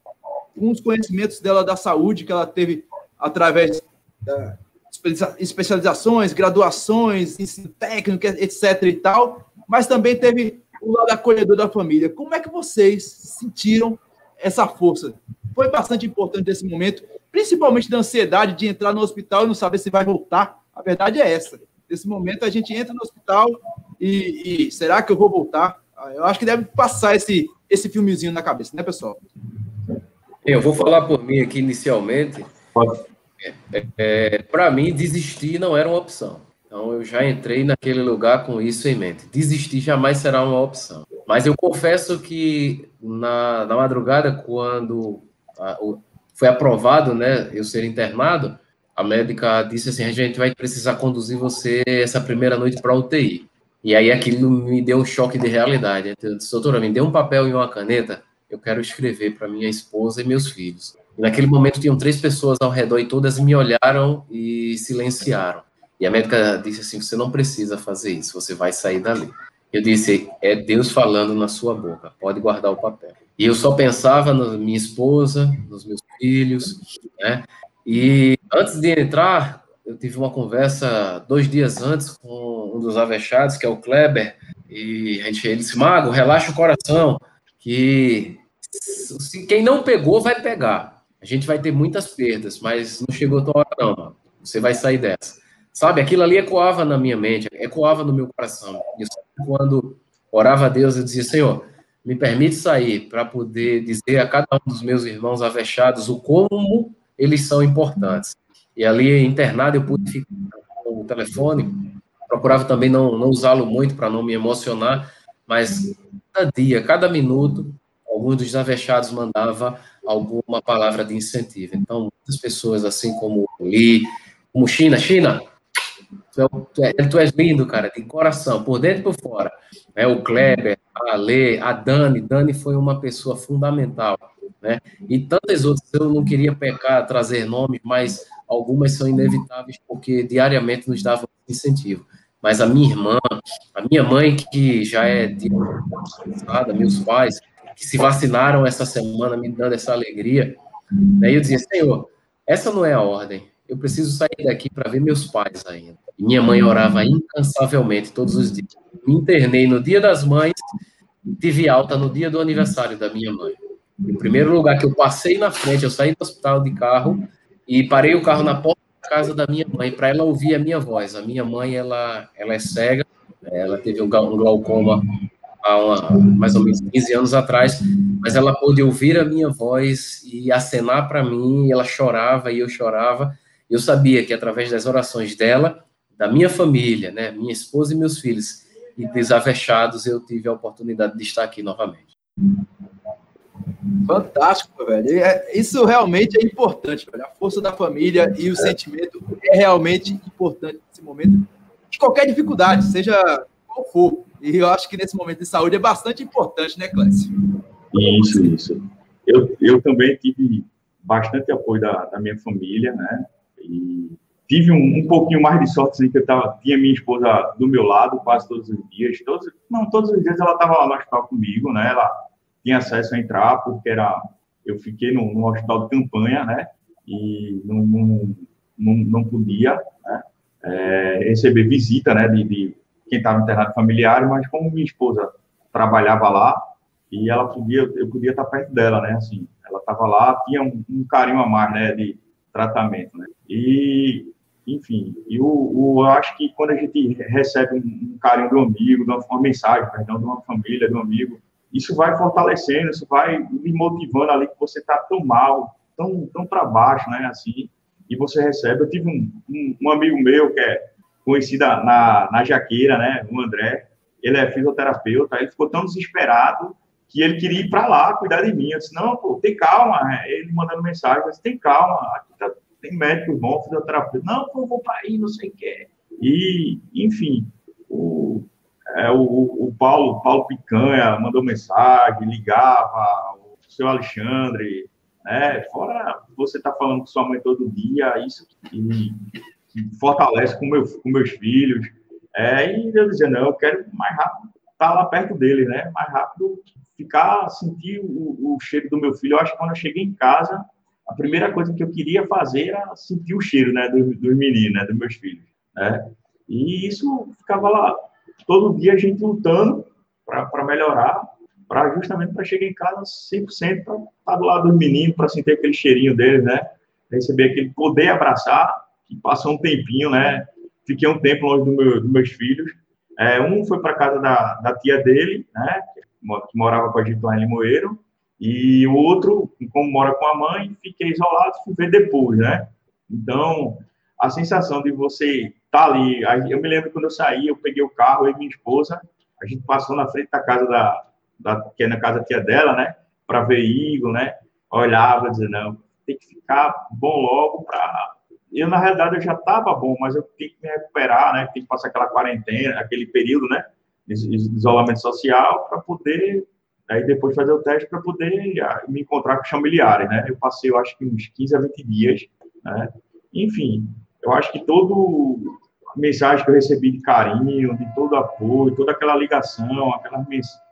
A: com os conhecimentos dela da saúde que ela teve através da especializações, graduações, ensino técnico, etc e tal, mas também teve o lado acolhedor da família. Como é que vocês sentiram essa força? Foi bastante importante esse momento, principalmente da ansiedade de entrar no hospital e não saber se vai voltar a verdade é essa. Nesse momento, a gente entra no hospital e, e será que eu vou voltar? Ah, eu acho que deve passar esse, esse filmezinho na cabeça, né, pessoal?
D: Eu vou falar por mim aqui inicialmente. É, é, Para mim, desistir não era uma opção. Então, eu já entrei naquele lugar com isso em mente. Desistir jamais será uma opção. Mas eu confesso que na, na madrugada, quando a, o, foi aprovado né, eu ser internado, a médica disse assim: a gente vai precisar conduzir você essa primeira noite para UTI. E aí aquilo me deu um choque de realidade. Eu disse, doutora, me dê um papel e uma caneta, eu quero escrever para minha esposa e meus filhos. E naquele momento tinham três pessoas ao redor e todas me olharam e silenciaram. E a médica disse assim: você não precisa fazer isso, você vai sair dali. Eu disse: é Deus falando na sua boca, pode guardar o papel. E eu só pensava na minha esposa, nos meus filhos, né? E antes de entrar, eu tive uma conversa dois dias antes com um dos avechados, que é o Kleber, e a gente, ele disse, Mago, relaxa o coração, que se, quem não pegou vai pegar. A gente vai ter muitas perdas, mas não chegou tua hora não, você vai sair dessa. Sabe, aquilo ali ecoava na minha mente, ecoava no meu coração. E quando orava a Deus, eu dizia, Senhor, me permite sair para poder dizer a cada um dos meus irmãos avechados o como eles são importantes. E ali internado eu pude ficar com o telefone, procurava também não, não usá-lo muito para não me emocionar, mas cada dia, cada minuto, alguns dos avechados mandava alguma palavra de incentivo. Então, muitas pessoas, assim como Li, como China, China, tu, é, tu, é, tu és lindo, cara, de coração, por dentro e por fora. É, o Kleber, a Lê, a Dani, Dani foi uma pessoa fundamental né? E tantas outras, eu não queria pecar, trazer nomes, mas algumas são inevitáveis porque diariamente nos davam incentivo. Mas a minha irmã, a minha mãe, que já é de meus pais, que se vacinaram essa semana, me dando essa alegria, né? eu dizia, Senhor, essa não é a ordem, eu preciso sair daqui para ver meus pais ainda. E minha mãe orava incansavelmente todos os dias. Me internei no dia das mães, tive alta no dia do aniversário da minha mãe. O primeiro lugar que eu passei na frente, eu saí do hospital de carro e parei o carro na porta da casa da minha mãe para ela ouvir a minha voz. A minha mãe, ela, ela é cega, ela teve um glaucoma há uma, mais ou menos 15 anos atrás, mas ela pôde ouvir a minha voz e acenar para mim, ela chorava e eu chorava. Eu sabia que através das orações dela, da minha família, né, minha esposa e meus filhos, e desavechados, eu tive a oportunidade de estar aqui novamente.
A: Fantástico, velho. É, isso realmente é importante, velho. A força da família e o sentimento é realmente importante nesse momento. qualquer dificuldade, seja qual for. E eu acho que nesse momento de saúde é bastante importante, né, Clécio?
C: Isso, isso. Eu, eu também tive bastante apoio da, da minha família, né? E tive um, um pouquinho mais de sorte, assim, que eu tava, tinha minha esposa do meu lado quase todos os dias. Todos, não, todos os dias ela estava lá no hospital comigo, né? Ela tinha acesso a entrar, porque era, eu fiquei no, no hospital de campanha, né? E não, não, não, não podia né? é, receber visita, né? De, de quem estava internado familiar, mas como minha esposa trabalhava lá, e ela podia, eu podia estar perto dela, né? Assim, ela estava lá, tinha um, um, carinho a mais, né? De tratamento, né? E, enfim, eu, eu acho que quando a gente recebe um, carinho do amigo, uma, uma mensagem, perdão, de uma família, de um amigo, isso vai fortalecendo, isso vai me motivando ali que você está tão mal, tão, tão para baixo, né? Assim, e você recebe. Eu tive um, um, um amigo meu que é conhecido na, na Jaqueira, né? O André, ele é fisioterapeuta, ele ficou tão desesperado que ele queria ir para lá cuidar de mim. Eu disse, não, pô, tem calma. Ele mandando mensagem, eu disse, tem calma, aqui tá, tem médico bom, fisioterapeuta. Não, pô, eu vou para aí, não sei o que. E, enfim, o, é, o, o Paulo, Paulo Picanha mandou mensagem, ligava, o seu Alexandre, né? Fora você tá falando com sua mãe todo dia, isso que, que fortalece com, meu, com meus filhos. É, e eu dizia, não, eu quero mais rápido estar tá lá perto dele, né? Mais rápido ficar, sentir o, o, cheiro do meu filho. Eu acho que quando eu cheguei em casa, a primeira coisa que eu queria fazer era sentir o cheiro, né, dos, meninos, né, dos meus filhos, né? E isso ficava lá todo dia a gente lutando para melhorar, para justamente para chegar em casa 100% para estar do lado dos meninos, para sentir aquele cheirinho deles, né? Receber aquele poder abraçar, que passou um tempinho, né? Fiquei um tempo longe do meu, dos meus filhos. É, um foi para casa da, da tia dele, né? que morava com a gente lá em Limoeiro, e o outro, como mora com a mãe, fiquei isolado, fui ver depois, né? Então, a sensação de você estar tá ali, eu me lembro quando eu saí, eu peguei o carro, e minha esposa, a gente passou na frente da casa da, da que é na casa tia dela, né? Para ver Igor, né? Olhava, dizia, não, tem que ficar bom logo para eu na realidade eu já estava bom, mas eu tenho que me recuperar, né? Tem que passar aquela quarentena, aquele período, né? isolamento social para poder aí depois fazer o teste para poder ah, me encontrar com os familiares, né? Eu passei, eu acho que uns 15 a 20 dias, né? Enfim, eu acho que todo mensagem que eu recebi de carinho, de todo apoio, toda aquela ligação, aquela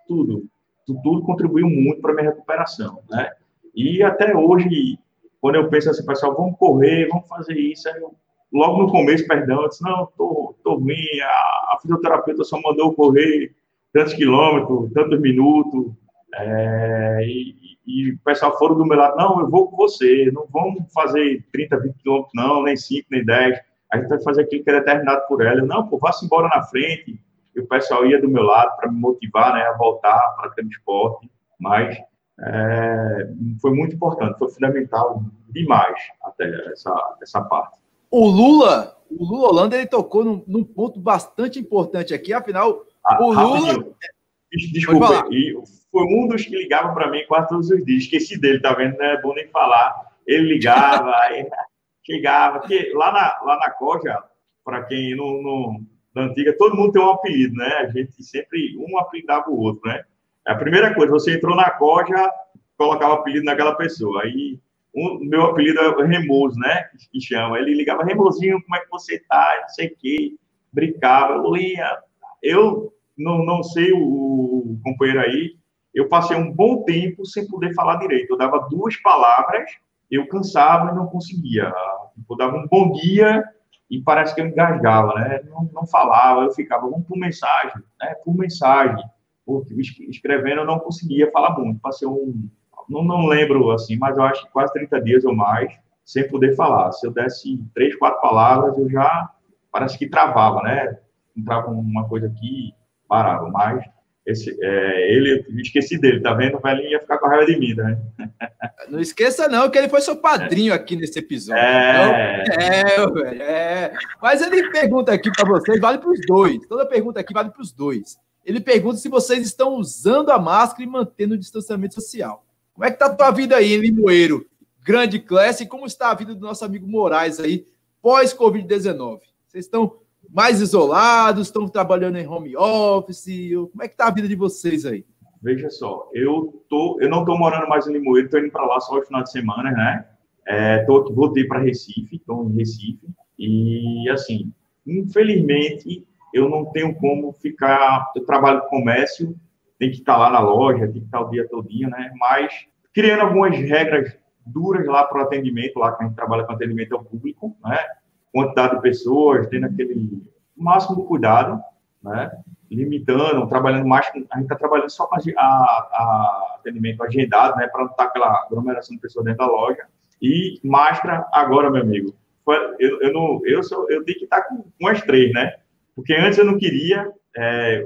C: tudo, tudo, tudo contribuiu muito para minha recuperação, né? E até hoje, quando eu penso assim, pessoal, vamos correr, vamos fazer isso, eu logo no começo, perdão, eu disse, não, tô, tô ruim, a, a fisioterapeuta só mandou correr tantos quilômetros, tantos minutos, é, e, e, o pessoal foram do meu lado, não, eu vou com você, não vamos fazer 30, 20 quilômetros, não, nem 5, nem 10, a gente vai fazer aquilo que é determinado por ela. Eu, não, pô, vá-se embora na frente, e o pessoal ia do meu lado para me motivar, né, a voltar para o esporte, mas é, foi muito importante, foi fundamental demais até essa, essa parte.
A: O Lula, o Lula Holanda, ele tocou num, num ponto bastante importante aqui, afinal, ah, o Lula.
C: Desculpa, e foi um dos que ligava para mim quase todos os dias. Esqueci dele, tá vendo? Não é bom nem falar. Ele ligava, <laughs> aí chegava. Porque lá na, lá na Coja, para quem não, não, da antiga, todo mundo tem um apelido, né? A gente sempre, um apelidava o outro, né? A primeira coisa, você entrou na Coja, colocava apelido naquela pessoa. Aí um, meu apelido é Remoso, né? Que chama. Ele ligava, Remosinho, como é que você tá? Não sei o quê. Brincava. Lulinha, eu não, não sei o, o, companheiro aí, eu passei um bom tempo sem poder falar direito. Eu dava duas palavras, eu cansava e não conseguia. Eu dava um bom dia e parece que eu engasgava, né? Não, não falava, eu ficava, vamos por mensagem, né? Por mensagem. Escrevendo eu não conseguia falar muito. Passei um, não, não lembro assim, mas eu acho que quase 30 dias ou mais sem poder falar. Se eu desse três, quatro palavras, eu já parece que travava, né? Entrava uma coisa aqui, parava. Mas esse, é, ele, esqueci dele, tá vendo? O velhinho ia ficar com a raiva de mim, né? <laughs>
A: Não esqueça, não, que ele foi seu padrinho aqui nesse episódio. É, então, é, é. Mas ele pergunta aqui para vocês, vale para os dois. Toda pergunta aqui vale para os dois. Ele pergunta se vocês estão usando a máscara e mantendo o distanciamento social. Como é que tá a tua vida aí, Limoeiro? Grande classe, como está a vida do nosso amigo Moraes aí, pós-Covid-19? Vocês estão mais isolados? Estão trabalhando em home office? Como é que está a vida de vocês aí?
C: Veja só, eu tô, eu não estou morando mais em Limoeiro, estou indo para lá só no final de semana, né? É, tô, voltei para Recife, estou em Recife e assim, infelizmente eu não tenho como ficar. Eu trabalho com comércio, tem que estar lá na loja, tem que estar o dia todinho, né? Mas criando algumas regras duras lá para o atendimento, lá que a gente trabalha com atendimento ao público, né? Quantidade de pessoas, tendo aquele máximo de cuidado, né? Limitando, trabalhando mais, a gente está trabalhando só com a, a, atendimento agendado, né? Para não estar aquela aglomeração de pessoas dentro da loja. E máscara agora, meu amigo. Eu, eu, não, eu, eu tenho que estar com, com as três, né? Porque antes eu não queria, é,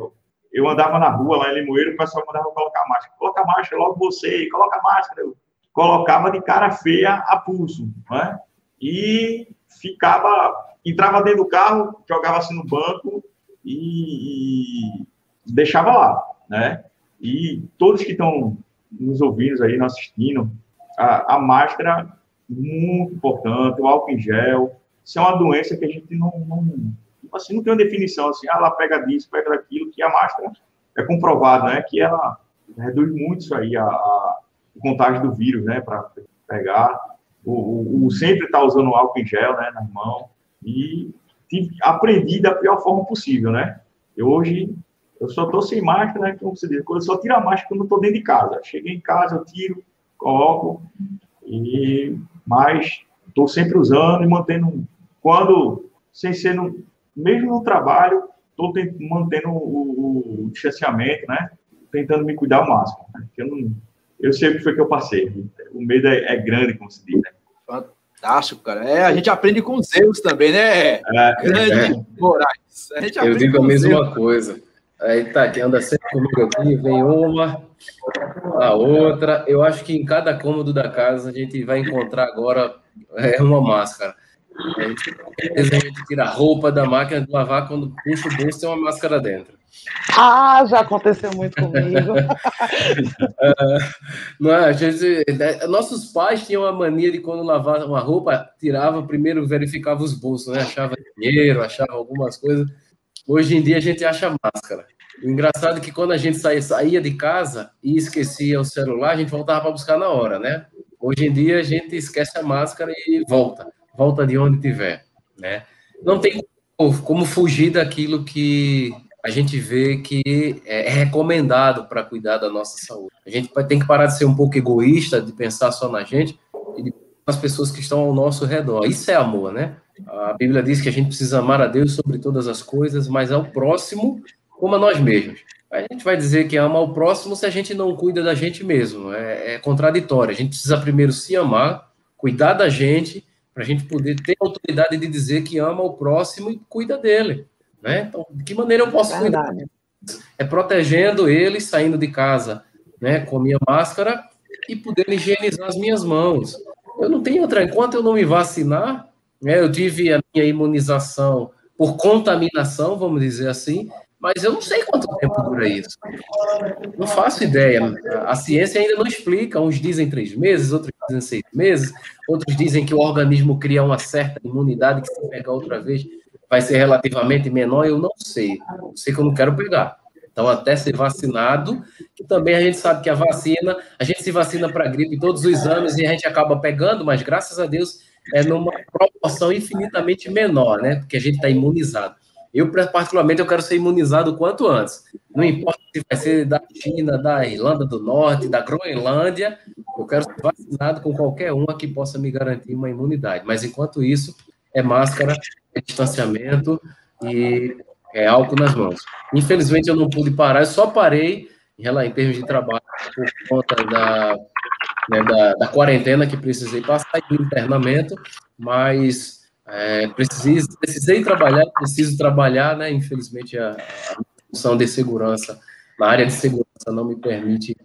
C: eu andava na rua lá em Limoeiro, o pessoal mandava colocar máscara. Coloca máscara, logo você, coloca máscara. Eu colocava de cara feia a pulso, né? E ficava, entrava dentro do carro, jogava assim no banco e, e deixava lá, né? E todos que estão nos ouvindo aí, nos assistindo, a, a máscara muito importante, o álcool em gel, isso é uma doença que a gente não, não assim, não tem uma definição assim, ah, ela pega disso, pega daquilo, que a máscara é comprovado, né, que ela reduz muito isso aí, a, a o contágio do vírus, né, para pegar. O, o, o sempre estar tá usando álcool em gel, né, na mão. E tive, aprendi da pior forma possível, né. Eu hoje, eu só estou sem máscara, né, como você diz, eu só tiro a máscara quando eu estou dentro de casa. Cheguei em casa, eu tiro, coloco, e, mas estou sempre usando e mantendo, quando, sem ser no, mesmo no trabalho, estou mantendo o, o, distanciamento, né? Tentando me cuidar ao máximo. Né? Eu, não, eu sei o que foi que eu passei. O medo é, é grande, como se diz, né?
A: Fantástico, cara. É, a gente aprende com os erros também, né? É, grande
D: é. Moraes. eu digo a mesma coisa. Aí tá, que anda sempre comigo aqui, vem uma, a outra. Eu acho que em cada cômodo da casa a gente vai encontrar agora é uma máscara. Gente tira a roupa da máquina de lavar, quando puxa o bolso tem uma máscara dentro.
B: Ah, já aconteceu muito comigo.
D: uh, <laughs> não, a gente, né, nossos pais tinham a mania de quando lavavam uma roupa, tirava, primeiro verificava os bolsos, né? achava dinheiro, achava algumas coisas. Hoje em dia a gente acha máscara. O engraçado é que quando a gente saía, saía de casa e esquecia o celular, a gente voltava para buscar na hora, né? Hoje em dia a gente esquece a máscara e volta volta de onde tiver, né? Não tem como fugir daquilo que a gente vê que é recomendado para cuidar da nossa saúde. A gente tem que parar de ser um pouco egoísta, de pensar só na gente e nas pessoas que estão ao nosso redor. Isso é amor, né? A Bíblia diz que a gente precisa amar a Deus sobre todas as coisas, mas ao próximo como a nós mesmos. A gente vai dizer que ama o próximo se a gente não cuida da gente mesmo. É, é contraditório. A gente precisa primeiro se amar, cuidar da gente para a gente poder ter a autoridade de dizer que ama o próximo e cuida dele, né? Então, de que maneira eu posso cuidar? É protegendo ele, saindo de casa, né, com a minha máscara e poder higienizar as minhas mãos. Eu não tenho outra, enquanto eu não me vacinar, né, eu tive a minha imunização por contaminação, vamos dizer assim, mas eu não sei quanto tempo dura isso. Não faço ideia. A ciência ainda não explica. Uns dizem três meses, outros dizem seis meses, outros dizem que o organismo cria uma certa imunidade que se pegar outra vez vai ser relativamente menor. Eu não sei. Eu sei que eu não quero pegar. Então, até ser vacinado, que também a gente sabe que a vacina, a gente se vacina para gripe todos os anos e a gente acaba pegando, mas graças a Deus é numa proporção infinitamente menor, né? Porque a gente está imunizado. Eu, particularmente, eu quero ser imunizado o quanto antes. Não importa se vai ser da China, da Irlanda do Norte, da Groenlândia, eu quero ser vacinado com qualquer uma que possa me garantir uma imunidade. Mas, enquanto isso, é máscara, é distanciamento e é álcool nas mãos. Infelizmente, eu não pude parar, eu só parei em termos de trabalho por conta da, né, da, da quarentena que precisei passar e do internamento, mas é, precisei, precisei trabalhar, preciso trabalhar, né? Infelizmente, a, a função de segurança, na área de segurança, não me permite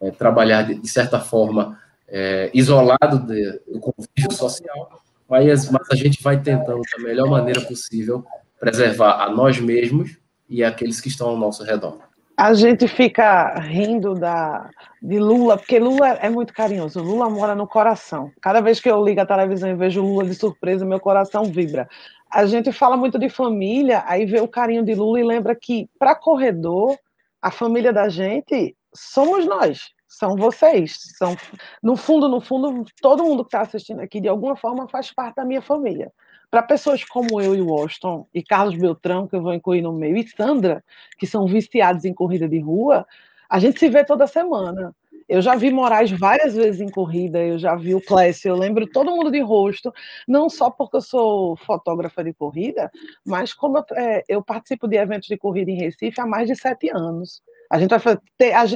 D: é, trabalhar, de, de, certa forma, é, isolado de, do convívio social, mas, mas a gente vai tentando, da melhor maneira possível, preservar a nós mesmos e aqueles que estão ao nosso redor
B: a gente fica rindo da, de Lula, porque Lula é muito carinhoso. Lula mora no coração. Cada vez que eu ligo a televisão e vejo Lula de surpresa, meu coração vibra. a gente fala muito de família, aí vê o carinho de Lula e lembra que, para corredor, a família da gente somos nós, são vocês. São, no fundo, no fundo, todo mundo que está assistindo aqui, de alguma forma, faz parte da minha família. Para pessoas como eu e Washington, e Carlos Beltrão, que eu vou incluir no meio, e Sandra, que são viciados em corrida de rua, a gente se vê toda semana. Eu já vi Moraes várias vezes em corrida, eu já vi o Clécio, eu lembro todo mundo de rosto, não só porque eu sou fotógrafa de corrida, mas como eu, é, eu participo de eventos de corrida em Recife há mais de sete anos. A gente vai fazer,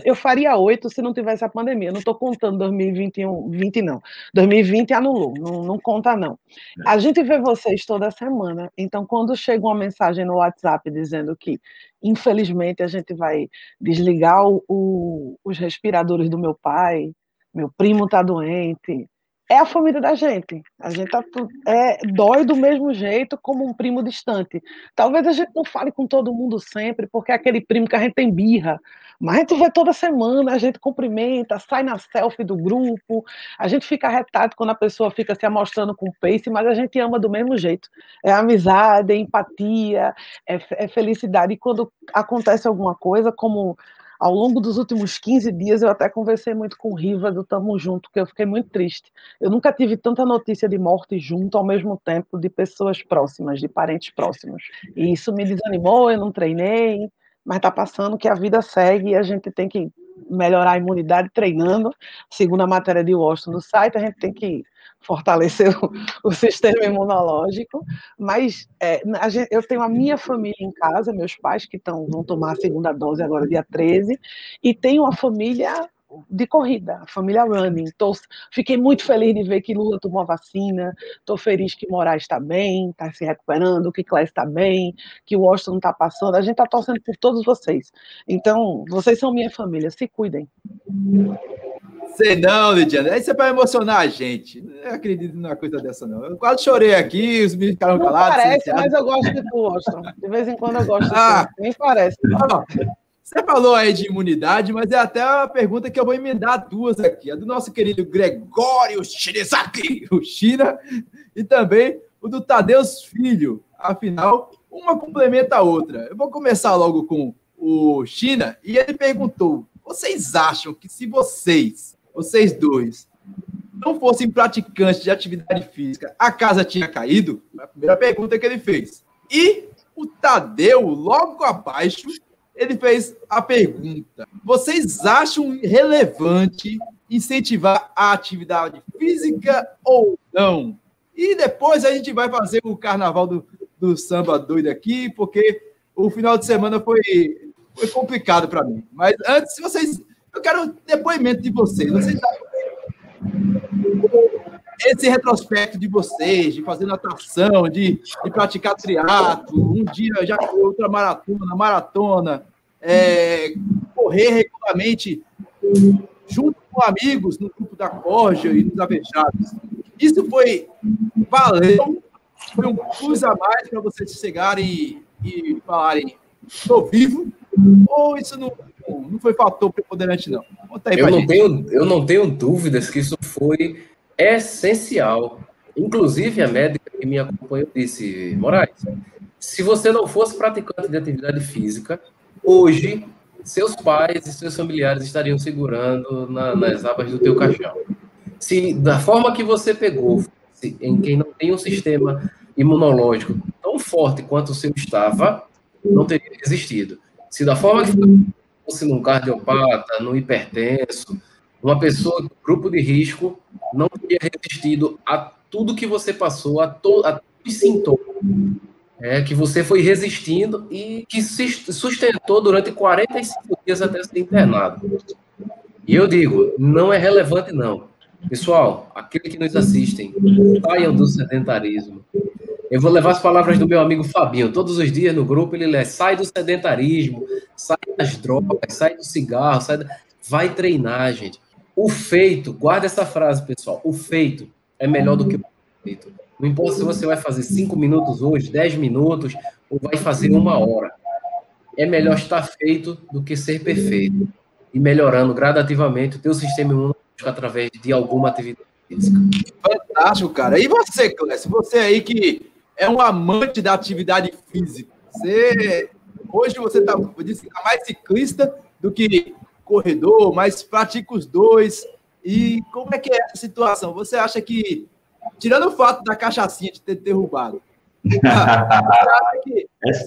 B: eu faria oito se não tivesse a pandemia. Eu não estou contando 2021, 20 não. 2020 anulou, não, não conta não. A gente vê vocês toda semana. Então, quando chega uma mensagem no WhatsApp dizendo que, infelizmente, a gente vai desligar o, o, os respiradores do meu pai, meu primo está doente, é a família da gente. A gente tá, é, dói do mesmo jeito como um primo distante. Talvez a gente não fale com todo mundo sempre, porque é aquele primo que a gente tem birra. Mas a gente vê toda semana, a gente cumprimenta, sai na selfie do grupo, a gente fica arretado quando a pessoa fica se amostrando com o pace, mas a gente ama do mesmo jeito. É amizade, é empatia, é, é felicidade. E quando acontece alguma coisa, como ao longo dos últimos 15 dias, eu até conversei muito com o Riva do Tamo Junto, que eu fiquei muito triste. Eu nunca tive tanta notícia de morte junto ao mesmo tempo de pessoas próximas, de parentes próximos. E isso me desanimou, eu não treinei, mas está passando que a vida segue e a gente tem que melhorar a imunidade treinando. Segundo a matéria de Washington no site, a gente tem que fortalecer o, o sistema imunológico, mas é, gente, eu tenho a minha família em casa, meus pais que tão, vão tomar a segunda dose agora, dia 13, e tenho a família de corrida, a família running. Tô, fiquei muito feliz de ver que Lula tomou a vacina, estou feliz que Moraes está bem, está se recuperando, que Clécio está bem, que o Washington está passando. A gente está torcendo por todos vocês. Então, vocês são minha família, se cuidem.
A: Sei não, Lidiana. Aí você vai emocionar a gente. Não acredito numa coisa dessa, não. Eu quase chorei aqui, os meninos ficaram calados.
B: Parece, mas eu gosto de tu, Washington. De vez em quando eu gosto de ah, tu. Nem parece.
A: Você falou aí de imunidade, mas é até a pergunta que eu vou emendar duas aqui. A do nosso querido Gregório Shinizaki, o China, e também o do Tadeus Filho. Afinal, uma complementa a outra. Eu vou começar logo com o China, e ele perguntou: vocês acham que se vocês vocês dois não fossem praticantes de atividade física, a casa tinha caído? a primeira pergunta que ele fez. E o Tadeu, logo abaixo, ele fez a pergunta: vocês acham relevante incentivar a atividade física ou não? E depois a gente vai fazer o carnaval do, do samba doido aqui, porque o final de semana foi, foi complicado para mim. Mas antes, vocês eu quero depoimento de vocês. vocês esse retrospecto de vocês, de fazer natação, de, de praticar triatlo, um dia já foi outra maratona, maratona, é, correr regularmente junto com amigos no grupo da Corja e nos Avejados. Isso foi valeu, foi um plus a mais para vocês chegarem e, e falarem, estou vivo, ou isso não não foi fator preponderante, não.
D: eu, não tenho, eu não tenho dúvidas que isso foi essencial. Inclusive, a médica que me acompanhou disse: Moraes, se você não fosse praticante de atividade física, hoje seus pais e seus familiares estariam segurando na, nas abas do teu caixão. Se da forma que você pegou, em quem não tem um sistema imunológico tão forte quanto o seu estava, não teria existido. Se da forma que fosse num cardiopata, num hipertenso, uma pessoa grupo de risco não teria resistido a tudo que você passou, a, a todos os sintomas é, que você foi resistindo e que se sustentou durante 45 dias até ser internado. E eu digo, não é relevante não. Pessoal, aqueles que nos assistem, saiam do sedentarismo. Eu vou levar as palavras do meu amigo Fabinho. Todos os dias no grupo ele lê: sai do sedentarismo, sai das drogas, sai do cigarro, sai da... vai treinar, gente. O feito, guarda essa frase, pessoal. O feito é melhor do que o feito. Não importa se você vai fazer cinco minutos hoje, dez minutos, ou vai fazer uma hora. É melhor estar feito do que ser perfeito. E melhorando gradativamente o teu sistema imunológico através de alguma atividade física.
A: Fantástico, cara. E você, Clécio? Você aí que é um amante da atividade física. Você, hoje você está tá mais ciclista do que corredor, mas pratica os dois. E como é que é essa situação? Você acha que, tirando o fato da cachaçinha de ter derrubado, <laughs> isso,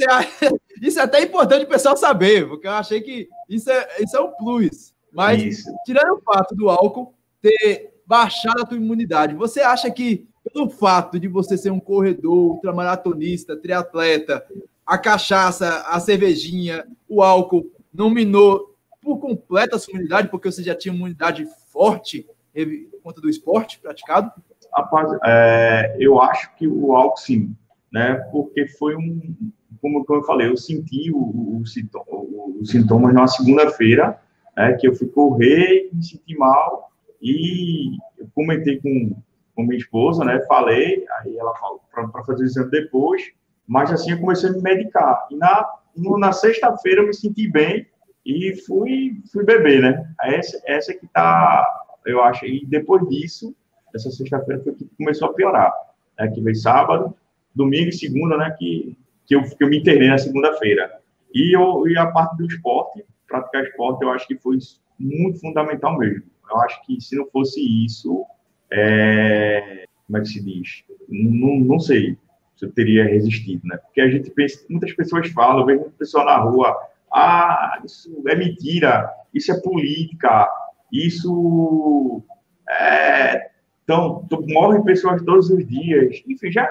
A: é, <laughs> isso é até importante o pessoal saber, porque eu achei que isso é, isso é um plus. Mas, isso. tirando o fato do álcool ter baixado a tua imunidade, você acha que pelo fato de você ser um corredor, ultramaratonista, triatleta, a cachaça, a cervejinha, o álcool não minou por completo a sua imunidade, porque você já tinha imunidade forte por conta do esporte praticado?
C: Rapaz, é, eu acho que o álcool sim, né? Porque foi um, como eu falei, eu senti o, o, o, os sintomas na segunda-feira, né, que eu fui correr, me senti mal e eu comentei com com minha esposa, né? Falei, aí ela falou para fazer o exame depois, mas assim eu comecei a me medicar. E na, na sexta-feira eu me senti bem e fui, fui beber, né? Essa, essa que tá, eu acho, e depois disso, essa sexta-feira foi que começou a piorar. Né? Que veio sábado, domingo e segunda, né? Que, que, eu, que eu me internei na segunda-feira. E, eu, e a parte do esporte, praticar esporte, eu acho que foi muito fundamental mesmo. Eu acho que se não fosse isso, é, como é que se diz? Não, não sei se eu teria resistido, né? Porque a gente pensa, muitas pessoas falam, eu vejo pessoal na rua, ah, isso é mentira, isso é política, isso é... Então, morrem pessoas todos os dias. Enfim, já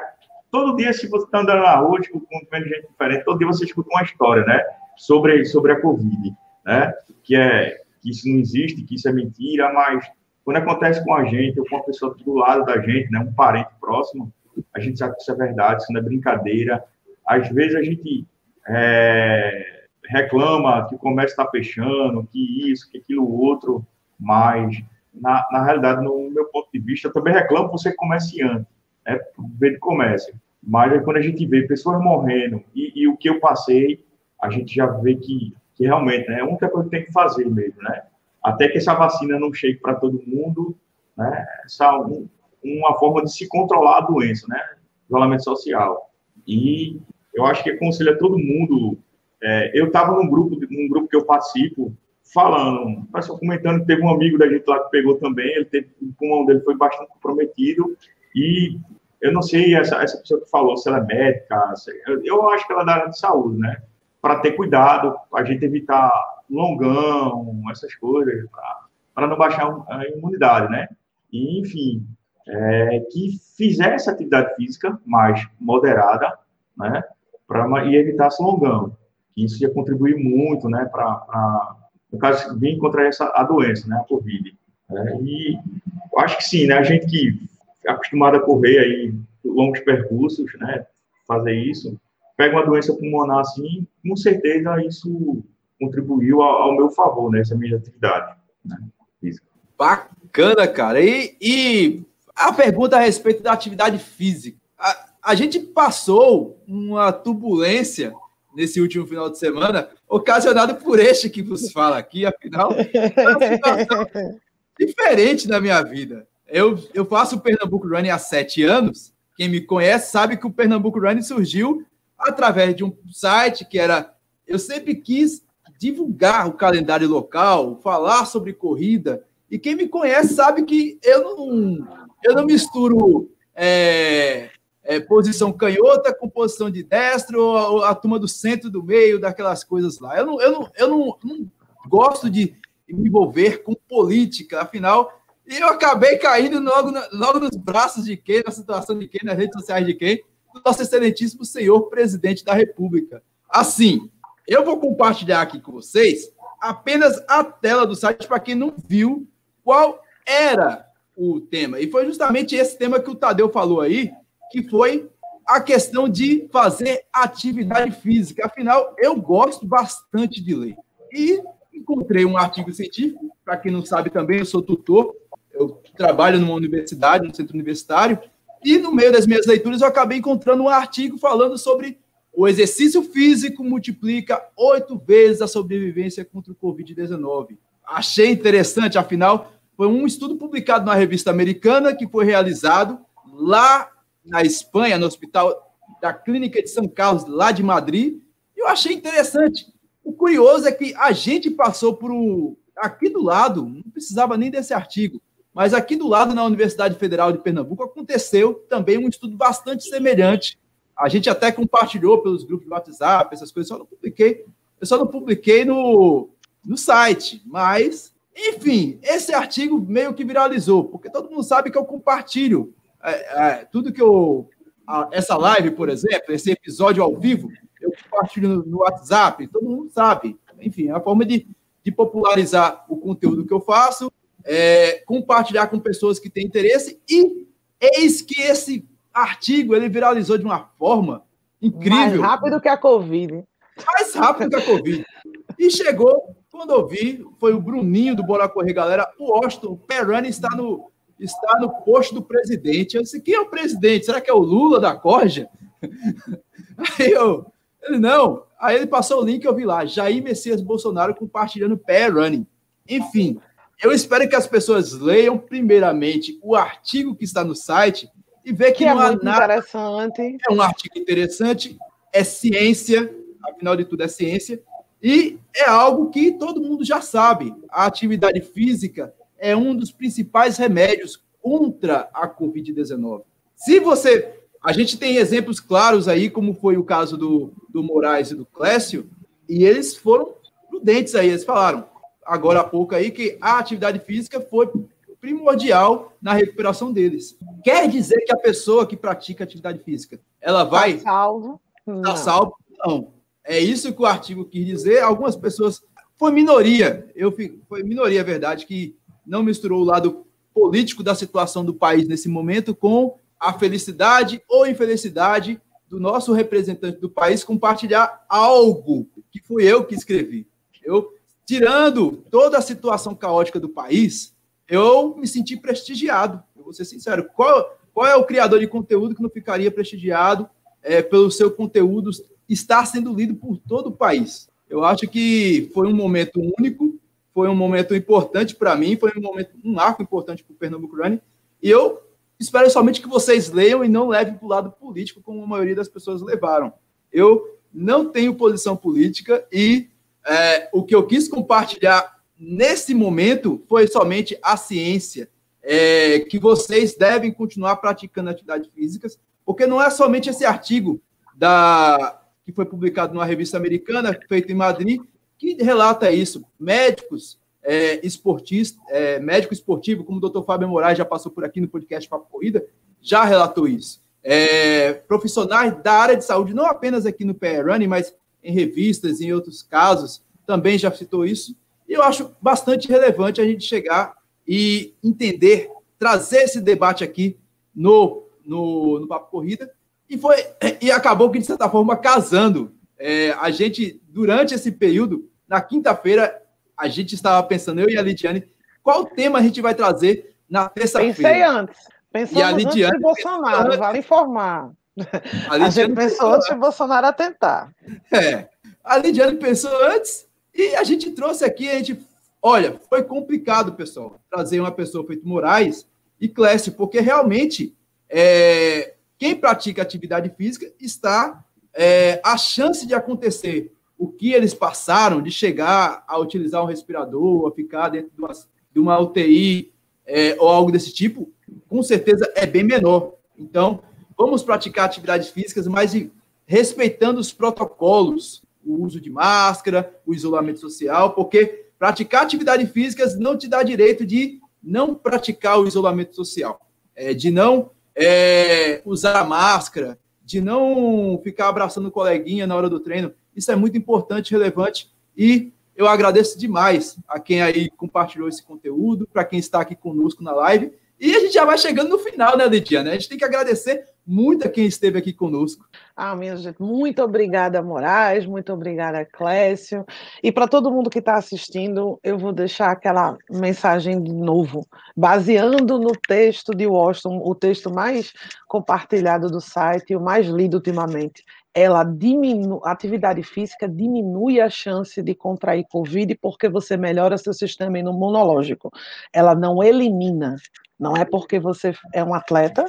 C: todo dia, se você está andando na rua, tipo, com gente diferente, todo dia você escuta uma história, né? Sobre, sobre a Covid, né? Que é que isso não existe, que isso é mentira, mas quando acontece com a gente ou com uma pessoa do lado da gente, né, um parente próximo, a gente sabe que isso é verdade, isso não é brincadeira. Às vezes a gente é, reclama que o comércio está fechando, que isso, que aquilo outro, mas na, na realidade, no meu ponto de vista, eu também reclamo por ser comerciante, né, ver de comércio. Mas aí, quando a gente vê pessoas morrendo e, e, o que eu passei, a gente já vê que, que realmente né, é a única coisa que tem que fazer mesmo, né? até que essa vacina não chegue para todo mundo, né? Essa um, uma forma de se controlar a doença, né? Isolamento social. E eu acho que aconselha todo mundo. É, eu estava num grupo, num grupo que eu participo, falando, pessoal comentando teve um amigo da gente lá que pegou também, ele teve, o pulmão dele foi bastante comprometido e eu não sei essa, essa pessoa que falou se ela é médica, eu, eu acho que ela é da área de saúde, né? Para ter cuidado, a gente evitar longão, essas coisas, para não baixar a imunidade, né? E, enfim, é, que fizesse atividade física mais moderada, né? Pra, e evitasse longão. Que isso ia contribuir muito, né? Para, no caso, vir contra essa, a doença, né? A Covid. É, e acho que sim, né? A gente que é acostumado a correr aí longos percursos, né? Fazer isso, pega uma doença pulmonar assim, com certeza isso contribuiu ao, ao meu favor nessa minha atividade né,
A: física. Bacana, cara. E, e, a pergunta a respeito da atividade física. A, a gente passou uma turbulência nesse último final de semana, ocasionado por este que vos fala aqui, afinal, é diferente na minha vida. Eu, eu faço o Pernambuco Running há sete anos. Quem me conhece sabe que o Pernambuco Running surgiu através de um site que era. Eu sempre quis divulgar o calendário local, falar sobre corrida. E quem me conhece sabe que eu não, eu não misturo é, é, posição canhota com posição de destro, ou a, a, turma do centro, do meio, daquelas coisas lá. Eu não, eu não, eu não, não gosto de me envolver com política, afinal, eu acabei caindo logo, logo nos braços de quem, na situação de quem, nas redes sociais de quem? Do nosso excelentíssimo senhor presidente da República. Assim, eu vou compartilhar aqui com vocês apenas a tela do site para quem não viu qual era o tema. E foi justamente esse tema que o Tadeu falou aí, que foi a questão de fazer atividade física. Afinal, eu gosto bastante de ler. E encontrei um artigo científico, para quem não sabe também, eu sou tutor, eu trabalho numa universidade, no centro universitário, e no meio das minhas leituras eu acabei encontrando um artigo falando sobre o exercício físico multiplica oito vezes a sobrevivência contra o Covid-19. Achei interessante, afinal, foi um estudo publicado na revista americana que foi realizado lá na Espanha, no hospital da Clínica de São Carlos, lá de Madrid. Eu achei interessante. O curioso é que a gente passou por um, aqui do lado, não precisava nem desse artigo, mas aqui do lado, na Universidade Federal de Pernambuco, aconteceu também um estudo bastante semelhante. A gente até compartilhou pelos grupos de WhatsApp, essas coisas, só não publiquei, eu só não publiquei no, no site, mas, enfim, esse artigo meio que viralizou, porque todo mundo sabe que eu compartilho é, é, tudo que eu. A, essa live, por exemplo, esse episódio ao vivo, eu compartilho no, no WhatsApp, todo mundo sabe. Enfim, é a forma de, de popularizar o conteúdo que eu faço, é, compartilhar com pessoas que têm interesse, e eis que esse artigo ele viralizou de uma forma incrível. Mais
B: rápido que a Covid.
A: Mais rápido que a Covid. E chegou, quando eu vi, foi o Bruninho do Bora Correr, galera. O Austin Perrani está no, está no posto do presidente. Eu disse, quem é o presidente? Será que é o Lula da Corja? <laughs> Aí eu, ele, não. Aí ele passou o link, eu vi lá, Jair Messias Bolsonaro compartilhando pé running. Enfim, eu espero que as pessoas leiam primeiramente o artigo que está no site e ver que, que
B: é há nada. Interessante.
A: É um artigo interessante, é ciência, afinal de tudo é ciência, e é algo que todo mundo já sabe. A atividade física é um dos principais remédios contra a Covid-19. Se você. A gente tem exemplos claros aí, como foi o caso do, do Moraes e do Clécio, e eles foram prudentes aí, eles falaram agora há pouco aí que a atividade física foi primordial na recuperação deles. Quer dizer que a pessoa que pratica atividade física, ela vai.
B: Tá salvo?
A: Tá salvo? Não. É isso que o artigo quis dizer. Algumas pessoas. Foi minoria, eu foi minoria, é verdade, que não misturou o lado político da situação do país nesse momento com a felicidade ou infelicidade do nosso representante do país compartilhar algo que fui eu que escrevi. Eu, tirando toda a situação caótica do país, eu me senti prestigiado. Eu vou ser sincero. Qual, qual é o criador de conteúdo que não ficaria prestigiado é, pelo seu conteúdo estar sendo lido por todo o país? Eu acho que foi um momento único foi um momento importante para mim, foi um momento, um arco importante para o Pernambuco Running. E eu espero somente que vocês leiam e não levem para o lado político, como a maioria das pessoas levaram. Eu não tenho posição política e é, o que eu quis compartilhar nesse momento foi somente a ciência, é, que vocês devem continuar praticando atividades físicas, porque não é somente esse artigo da que foi publicado numa revista americana, feito em Madrid, que relata isso. Médicos, é, esportistas, é, médico esportivo, como o doutor Fábio Moraes já passou por aqui no podcast Papo Corrida, já relatou isso. É, profissionais da área de saúde, não apenas aqui no PR Running, mas em revistas, em outros casos, também já citou isso. E eu acho bastante relevante a gente chegar e entender, trazer esse debate aqui no, no, no Papo Corrida. E, foi, e acabou que, de certa forma, casando. É, a gente, durante esse período, na quinta-feira, a gente estava pensando, eu e a Lidiane, qual tema a gente vai trazer na terça-feira.
B: Pensei antes. Pensamos e a Lidiane antes de Bolsonaro, antes... vale informar. A, a gente pensou antes de Bolsonaro atentar.
A: É. A Lidiane pensou antes e a gente trouxe aqui, a gente. Olha, foi complicado, pessoal, trazer uma pessoa feito Moraes e Clécio, porque realmente é, quem pratica atividade física está. É, a chance de acontecer o que eles passaram de chegar a utilizar um respirador, a ficar dentro de uma, de uma UTI é, ou algo desse tipo, com certeza é bem menor. Então, vamos praticar atividades físicas, mas respeitando os protocolos, o uso de máscara, o isolamento social, porque praticar atividades físicas não te dá direito de não praticar o isolamento social, é, de não é, usar máscara, de não ficar abraçando o coleguinha na hora do treino. Isso é muito importante, relevante e eu agradeço demais a quem aí compartilhou esse conteúdo, para quem está aqui conosco na live. E a gente já vai chegando no final, né, Lidiane? A gente tem que agradecer muito a quem esteve aqui conosco.
B: Ah, minha gente, muito obrigada, Moraes, muito obrigada, Clécio. E para todo mundo que está assistindo, eu vou deixar aquela mensagem de novo, baseando no texto de Washington, o texto mais compartilhado do site e o mais lido ultimamente ela diminui, a atividade física diminui a chance de contrair Covid porque você melhora seu sistema imunológico. Ela não elimina. Não é porque você é um atleta,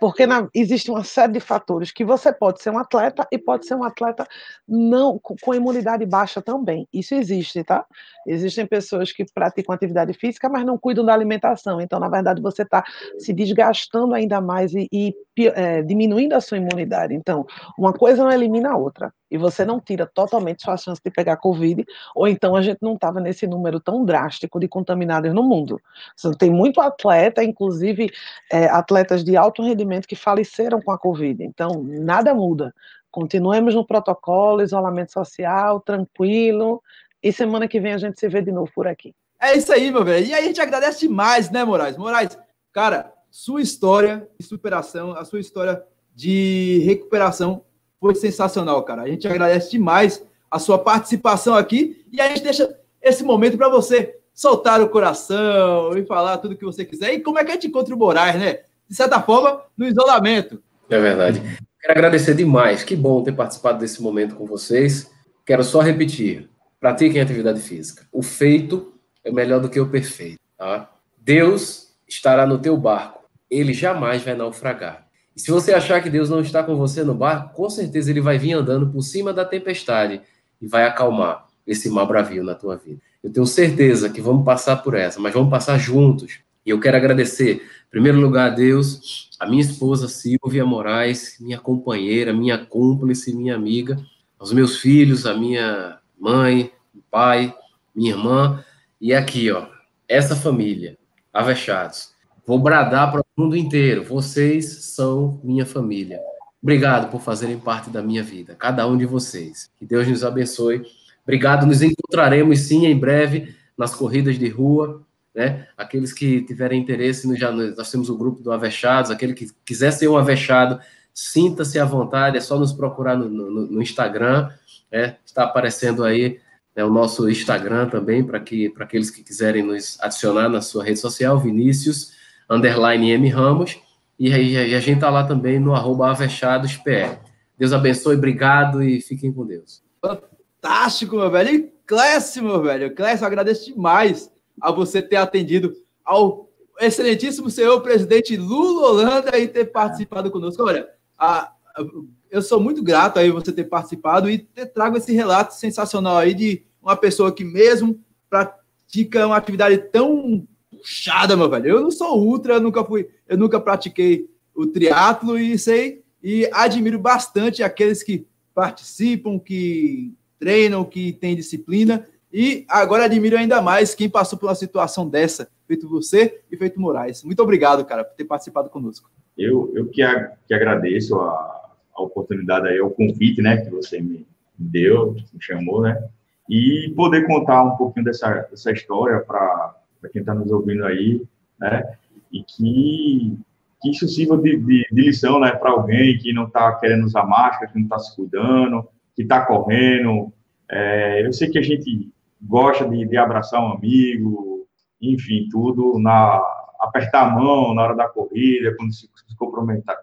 B: porque na, existe uma série de fatores que você pode ser um atleta e pode ser um atleta não com, com imunidade baixa também. Isso existe, tá? Existem pessoas que praticam atividade física, mas não cuidam da alimentação. Então, na verdade, você está se desgastando ainda mais e, e é, diminuindo a sua imunidade. Então, uma coisa não elimina a outra. E você não tira totalmente sua chance de pegar Covid, ou então a gente não estava nesse número tão drástico de contaminados no mundo. Você tem muito atleta, inclusive é, atletas de alto rendimento, que faleceram com a Covid. Então, nada muda. Continuemos no protocolo, isolamento social, tranquilo, e semana que vem a gente se vê de novo por aqui.
A: É isso aí, meu velho. E aí a gente agradece demais, né, Moraes? Moraes, cara, sua história de superação, a sua história de recuperação foi sensacional, cara. A gente agradece demais a sua participação aqui e a gente deixa esse momento para você soltar o coração e falar tudo que você quiser. E como é que a gente encontra o Moraes, né? De certa forma, no isolamento.
D: É verdade. Quero agradecer demais. Que bom ter participado desse momento com vocês. Quero só repetir: pratiquem atividade física. O feito é melhor do que o perfeito. Tá? Deus estará no teu barco. Ele jamais vai naufragar. E se você achar que Deus não está com você no barco, com certeza ele vai vir andando por cima da tempestade e vai acalmar esse mal bravio na tua vida. Eu tenho certeza que vamos passar por essa, mas vamos passar juntos. E eu quero agradecer, em primeiro lugar, a Deus, a minha esposa Silvia Moraes, minha companheira, minha cúmplice, minha amiga, aos meus filhos, a minha mãe, pai, minha irmã, e aqui, ó, essa família, Avechados. Vou bradar para mundo inteiro. Vocês são minha família. Obrigado por fazerem parte da minha vida, cada um de vocês. Que Deus nos abençoe. Obrigado. Nos encontraremos sim em breve nas corridas de rua. Né? Aqueles que tiverem interesse, nós, já, nós temos o grupo do Avechados. Aquele que quiser ser um Avechado, sinta-se à vontade. É só nos procurar no, no, no Instagram. Né? Está aparecendo aí né, o nosso Instagram também para que, aqueles que quiserem nos adicionar na sua rede social, Vinícius underline M Ramos, e a gente tá lá também no arroba AvechadoSPR. Deus abençoe, obrigado e fiquem com Deus.
A: Fantástico, meu velho. E Clécio, meu velho. Clécio, agradeço demais a você ter atendido ao excelentíssimo senhor presidente Lula Holanda e ter participado conosco. Olha, a, a, eu sou muito grato aí você ter participado e trago esse relato sensacional aí de uma pessoa que mesmo pratica uma atividade tão puxada, meu velho. Eu não sou ultra, eu nunca fui, eu nunca pratiquei o triatlo e sei e admiro bastante aqueles que participam, que treinam, que têm disciplina. E agora admiro ainda mais quem passou por uma situação dessa, feito você e feito Moraes. Muito obrigado, cara, por ter participado conosco.
C: Eu, eu que, a, que agradeço a, a oportunidade aí, o convite, né, que você me deu, me chamou, né, e poder contar um pouquinho dessa, dessa história para para quem está nos ouvindo aí, né? E que, que isso sirva de, de, de lição, né, para alguém que não está querendo usar máscara, que não está se cuidando, que está correndo. É, eu sei que a gente gosta de, de abraçar um amigo, enfim, tudo, na apertar a mão na hora da corrida, quando se, se comprometer, na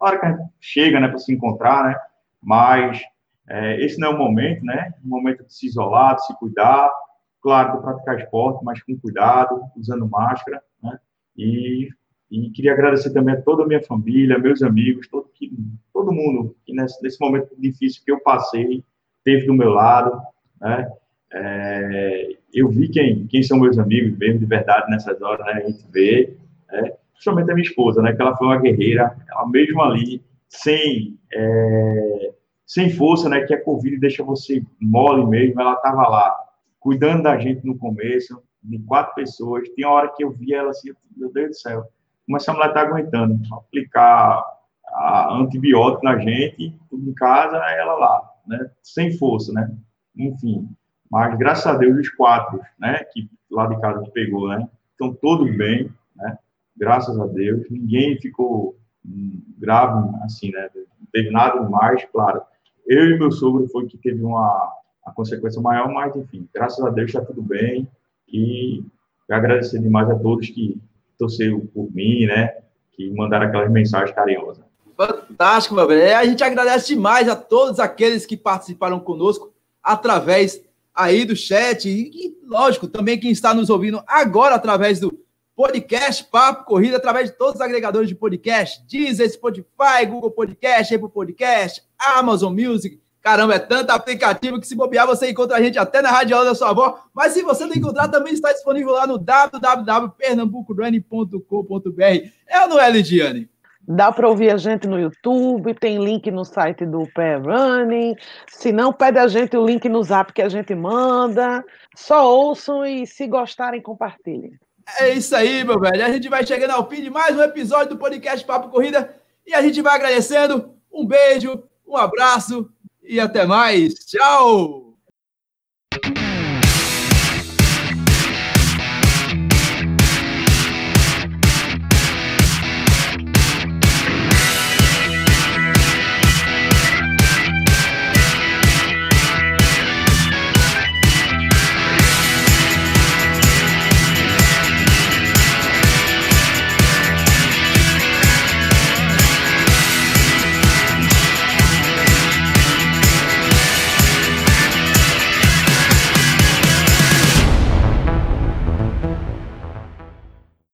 C: hora que a gente chega, né, para se encontrar, né? Mas é, esse não é o momento, né? O momento de se isolar, de se cuidar, claro, de praticar esporte, mas com cuidado, usando máscara, né? E, e queria agradecer também a toda a minha família, meus amigos, todo, que, todo mundo que nesse, nesse momento difícil que eu passei, teve do meu lado, né? É, eu vi quem, quem são meus amigos mesmo, de verdade, nessas horas, né? A gente vê, né? principalmente a minha esposa, né? Que ela foi uma guerreira, ela mesmo ali, sem, é, sem força, né? Que a Covid deixa você mole mesmo, ela estava lá, cuidando da gente no começo, de quatro pessoas. Tinha hora que eu via ela assim, meu Deus do céu, como essa mulher está aguentando? Aplicar antibiótico na gente, tudo em casa, ela lá, né? Sem força, né? Enfim. Mas graças a Deus, os quatro, né? Que lá de casa que pegou, né? Estão todos bem, né? Graças a Deus. Ninguém ficou hum, grave, assim, né? Não teve nada mais, claro. Eu e meu sogro foi que teve uma a consequência maior, mas enfim, graças a Deus está tudo bem e agradecer demais a todos que torceram por mim, né, que mandaram aquelas mensagens carinhosas.
A: Fantástico, meu bem. A gente agradece demais a todos aqueles que participaram conosco através aí do chat e, lógico, também quem está nos ouvindo agora através do podcast Papo Corrida através de todos os agregadores de podcast, Deezer, Spotify, Google Podcast, Apple Podcast, Amazon Music. Caramba, é tanto aplicativo que se bobear você encontra a gente até na radiola da sua avó. Mas se você não encontrar, também está disponível lá no www.pernambucorunning.com.br. É ou não é, Lidiane?
B: Dá para ouvir a gente no YouTube, tem link no site do Pé Running. Se não, pede a gente o link no zap que a gente manda. Só ouçam e, se gostarem, compartilhem.
A: É isso aí, meu velho. A gente vai chegando ao fim de mais um episódio do podcast Papo Corrida e a gente vai agradecendo. Um beijo, um abraço e até mais. Tchau!